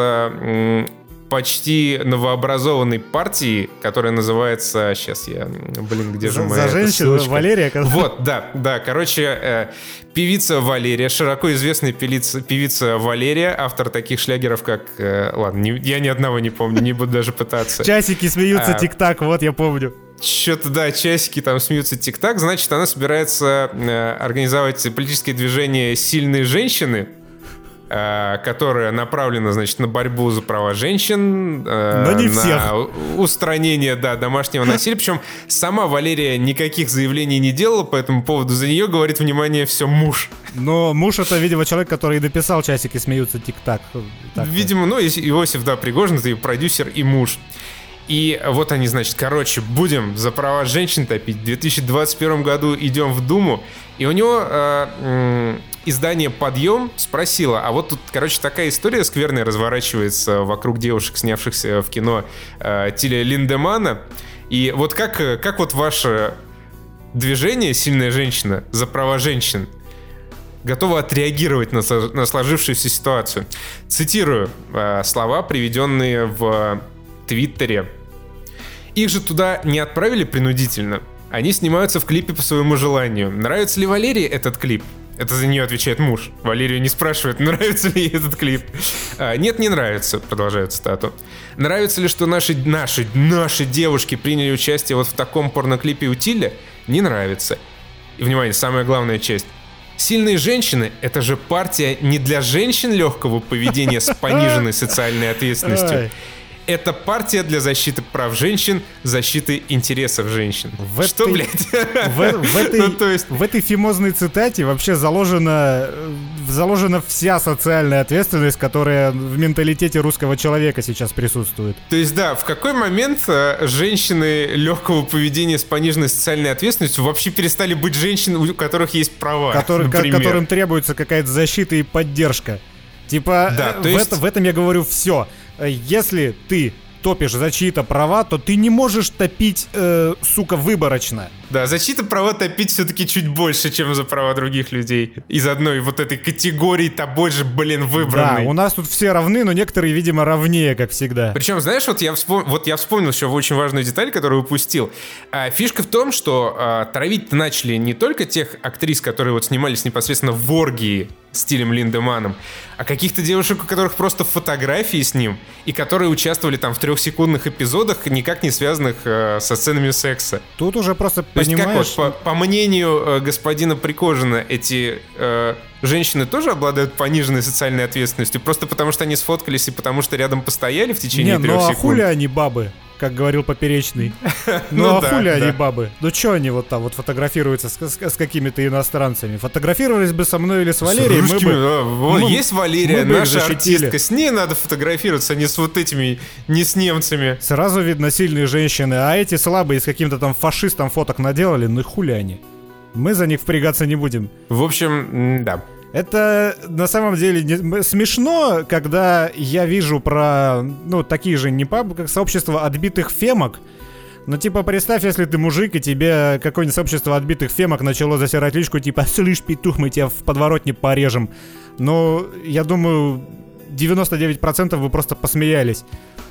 почти новообразованной партии, которая называется... Сейчас я... Блин, где же За, моя за женщину ссылочка? Валерия. как- Вот, да, да, короче, э, певица Валерия, широко известная певица, певица Валерия, автор таких шлягеров, как... э, ладно, не- я ни одного не помню, не буду даже пытаться. Часики смеются, А. тик-так, вот я помню. Что-то, да, часики там смеются тик-так, значит, она собирается э, организовать политическое движение «Сильные женщины», э, которое направлено, значит, на борьбу за права женщин, э, Но не на всех. устранение, да, домашнего насилия. Причем сама Валерия никаких заявлений не делала по этому поводу. За нее, говорит, внимание, все муж. Но муж это, видимо, человек, который и написал часики смеются, тик-так. Видимо, ну, Иосиф, да, Пригожин, это и продюсер, и муж. И вот они, значит, короче, будем за права женщин топить. В 2021 году идем в Думу, и у него э, издание «Подъем» спросило, а вот тут, короче, такая история скверная разворачивается вокруг девушек, снявшихся в кино э, Тиля Линдемана. И вот как, э, как вот ваше движение «Сильная женщина» за права женщин готова отреагировать на, на сложившуюся ситуацию. Цитирую э, слова, приведенные в Твиттере. Их же туда не отправили принудительно. Они снимаются в клипе по своему желанию. Нравится ли Валерии этот клип? Это за нее отвечает муж. Валерию не спрашивает, нравится ли ей этот клип. А, Нет, не нравится, продолжает цитату. Нравится ли, что наши, наши, наши девушки приняли участие вот в таком порноклипе у Тиля? Не нравится. И, внимание, самая главная часть. Сильные женщины — это же партия не для женщин легкого поведения с пониженной социальной ответственностью. Это партия для защиты прав женщин, защиты интересов женщин. В Что, этой- блядь? В, в этой, Ну, то есть, в этой фимозной цитате вообще заложена, э, заложена вся социальная ответственность, которая в менталитете русского человека сейчас присутствует. то есть, да, в какой момент э, женщины легкого поведения с пониженной социальной ответственностью вообще перестали быть женщинами, у которых есть права, который- ко- например? которым требуется какая-то защита и поддержка. Типа, Да, э, в, есть- это- в этом я говорю все. Если ты топишь за чьи-то права, то ты не можешь топить, э, сука, выборочно. Да, защита права топить все-таки чуть больше, чем за права других людей. Из одной вот этой категории тобой же, блин, Да, выбранной. у нас тут все равны, но некоторые, видимо, равнее, как всегда. Причем, знаешь, вот я, вспом... вот я вспомнил еще очень важную деталь, которую упустил. А, фишка в том, что а, травить начали не только тех актрис, которые вот снимались непосредственно в оргии стилем Линдеманом, а каких-то девушек, у которых просто фотографии с ним, и которые участвовали там в трехсекундных эпизодах, никак не связанных э, со сценами секса. Тут уже просто То есть, как вот, по, по мнению э, господина Прикожина, эти э, женщины тоже обладают пониженной социальной ответственностью, просто потому что они сфоткались и потому что рядом постояли в течение Не, трех ну а секунд? хули они бабы, как говорил Поперечный. Ну Ну а хули они бабы? Ну чё они вот там вот фотографируются с, какими-то иностранцами? Фотографировались бы со мной или с Валерией, мы бы... есть Валерия, наша артистка, с ней надо фотографироваться, а не с вот этими, не с немцами. Сразу видно сильные женщины, а эти слабые с каким-то там фашистом фоток наделали, ну хули они? Мы за них впрягаться не будем. В общем, да. Это на самом деле не- смешно, когда я вижу про, ну, такие же не паб, как сообщество отбитых фемок. Ну, типа, представь, если ты мужик, и тебе какое-нибудь сообщество отбитых фемок начало засирать личку, типа, слышь, петух, мы тебя в подворотне порежем. Но, я думаю, 99% вы просто посмеялись.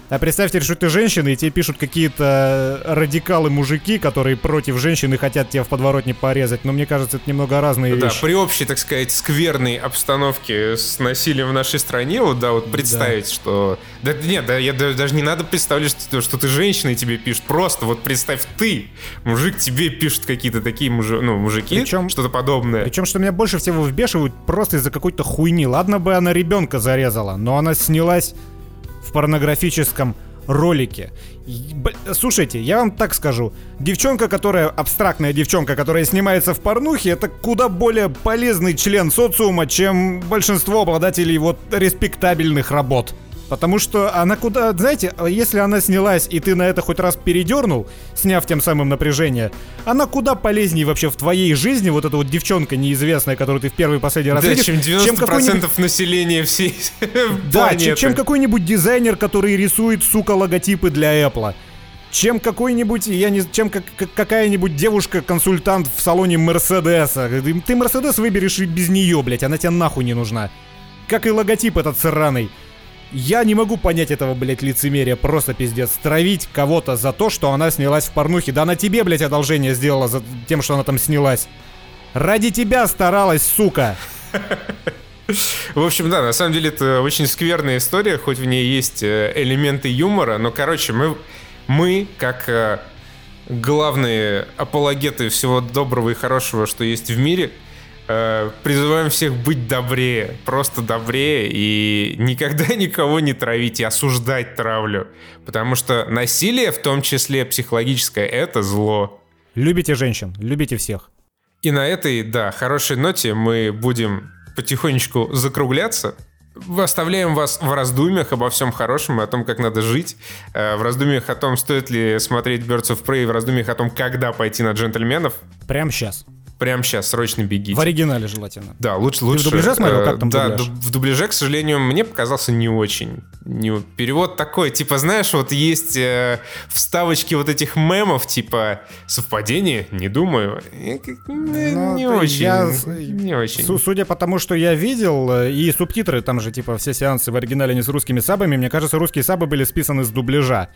А представьте, что ты женщина, и тебе пишут какие-то радикалы-мужики, которые против женщины хотят тебя в подворотне порезать. Но мне кажется, это немного разные Да, вещи. при общей, так сказать, скверной обстановке с насилием в нашей стране, вот, да, вот представить, что... Да нет, да, я да- даже не надо представлять, что, что ты женщина и тебе пишут. Просто вот представь ты, мужик, тебе пишут какие-то такие мужи, ну, мужики, Причем- что-то подобное. Причем, что меня больше всего вбешивают просто из-за какой-то хуйни. Ладно бы она ребенка зарезала, но она снялась в порнографическом ролике. Слушайте, я вам так скажу. Девчонка, которая, абстрактная девчонка, которая снимается в порнухе, это куда более полезный член социума, чем большинство обладателей вот респектабельных работ. Потому что она куда, знаете, если она снялась, и ты на это хоть раз передернул, сняв тем самым напряжение, она куда полезнее вообще в твоей жизни, вот эта вот девчонка неизвестная, которую ты в первый и последний раз Да, видишь, чем 90% какой-нибудь- населения всей да, планеты. чем, чем какой-нибудь дизайнер, который рисует, сука, логотипы для Apple. Чем какой-нибудь, я не, чем как, как- какая-нибудь девушка-консультант в салоне Мерседеса. Ты- Ты Мерседес выберешь и без нее, блядь, она тебе нахуй не нужна. Как и логотип этот сраный. Я не могу понять этого, блядь, лицемерия. Просто пиздец. Травить кого-то за то, что она снялась в порнухе. Да она тебе, блядь, одолжение сделала за тем, что она там снялась. Ради тебя старалась, сука. В общем, да, на самом деле это очень скверная история, хоть в ней есть э, элементы юмора, но, короче, мы, мы как э, главные апологеты всего доброго и хорошего, что есть в мире, призываем всех быть добрее, просто добрее и никогда никого не травить и осуждать травлю, потому что насилие, в том числе психологическое, это зло. Любите женщин, любите всех. И на этой, да, хорошей ноте мы будем потихонечку закругляться. Оставляем вас в раздумьях обо всем хорошем и о том, как надо жить. Э, В раздумьях о том, стоит ли смотреть Birds of Prey, в раздумьях о том, когда пойти на джентльменов. Прямо сейчас. Прямо сейчас, срочно бегите. В оригинале желательно. Да, лучше, лучше. дубляже смотрел, э, как там Да, дубляж? дуб- в дубляже, к сожалению, мне показался не очень. Не- Перевод такой, типа, знаешь, вот есть э, вставочки вот этих мемов, типа, совпадение? Не думаю. Не Ну, не ты- очень. я Не очень. Су- Судя по тому, что я видел, э, и субтитры, там же, типа, все сеансы в оригинале не с русскими сабами, мне кажется, русские сабы были списаны с дубляжа.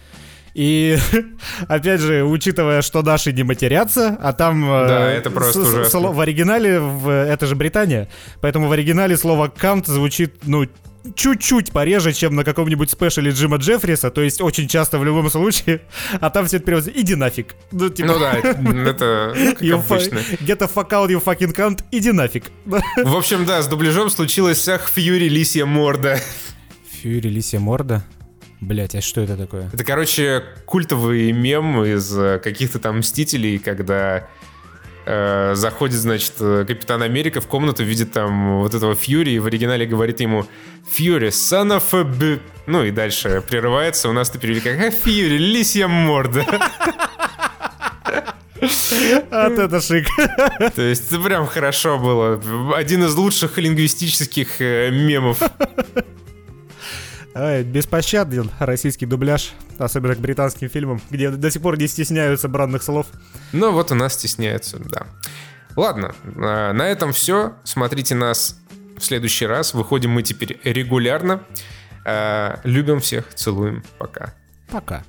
И, опять же, учитывая, что наши не матерятся, а там... э, Да, это просто с- ужасно. В оригинале, в- это же Британия, поэтому в оригинале слово «кант» звучит, ну, чуть-чуть пореже, чем на каком-нибудь спешле Джима Джеффриса, то есть очень часто в любом случае, а там все это переводится «иди нафиг». Ну, типа, Ну да, это как обычно. Get the fuck out, you fucking cunt, иди нафиг. В общем, да, с дубляжом случилась вся Фьюри Лисья морда. Фьюри, лисья морда. Блять, а что это такое? Это, короче, культовый мем из э, каких-то там Мстителей, когда э, заходит, значит, э, Капитан Америка в комнату, видит там вот этого Фьюри, и в оригинале говорит ему «Фьюри, son of a b...» Ну и дальше прерывается, у нас это перевели как «А, Фьюри, лисья морда». Вот это шик. То есть это прям хорошо было. Один из лучших лингвистических э, мемов. Ай, беспощаден российский дубляж, особенно к британским фильмам, где до сих пор не стесняются бранных слов. Но вот у нас стесняются, да. Ладно, а, на этом все. Смотрите нас в следующий раз. Выходим мы теперь регулярно. А, Любим всех, целуем. Пока. Пока.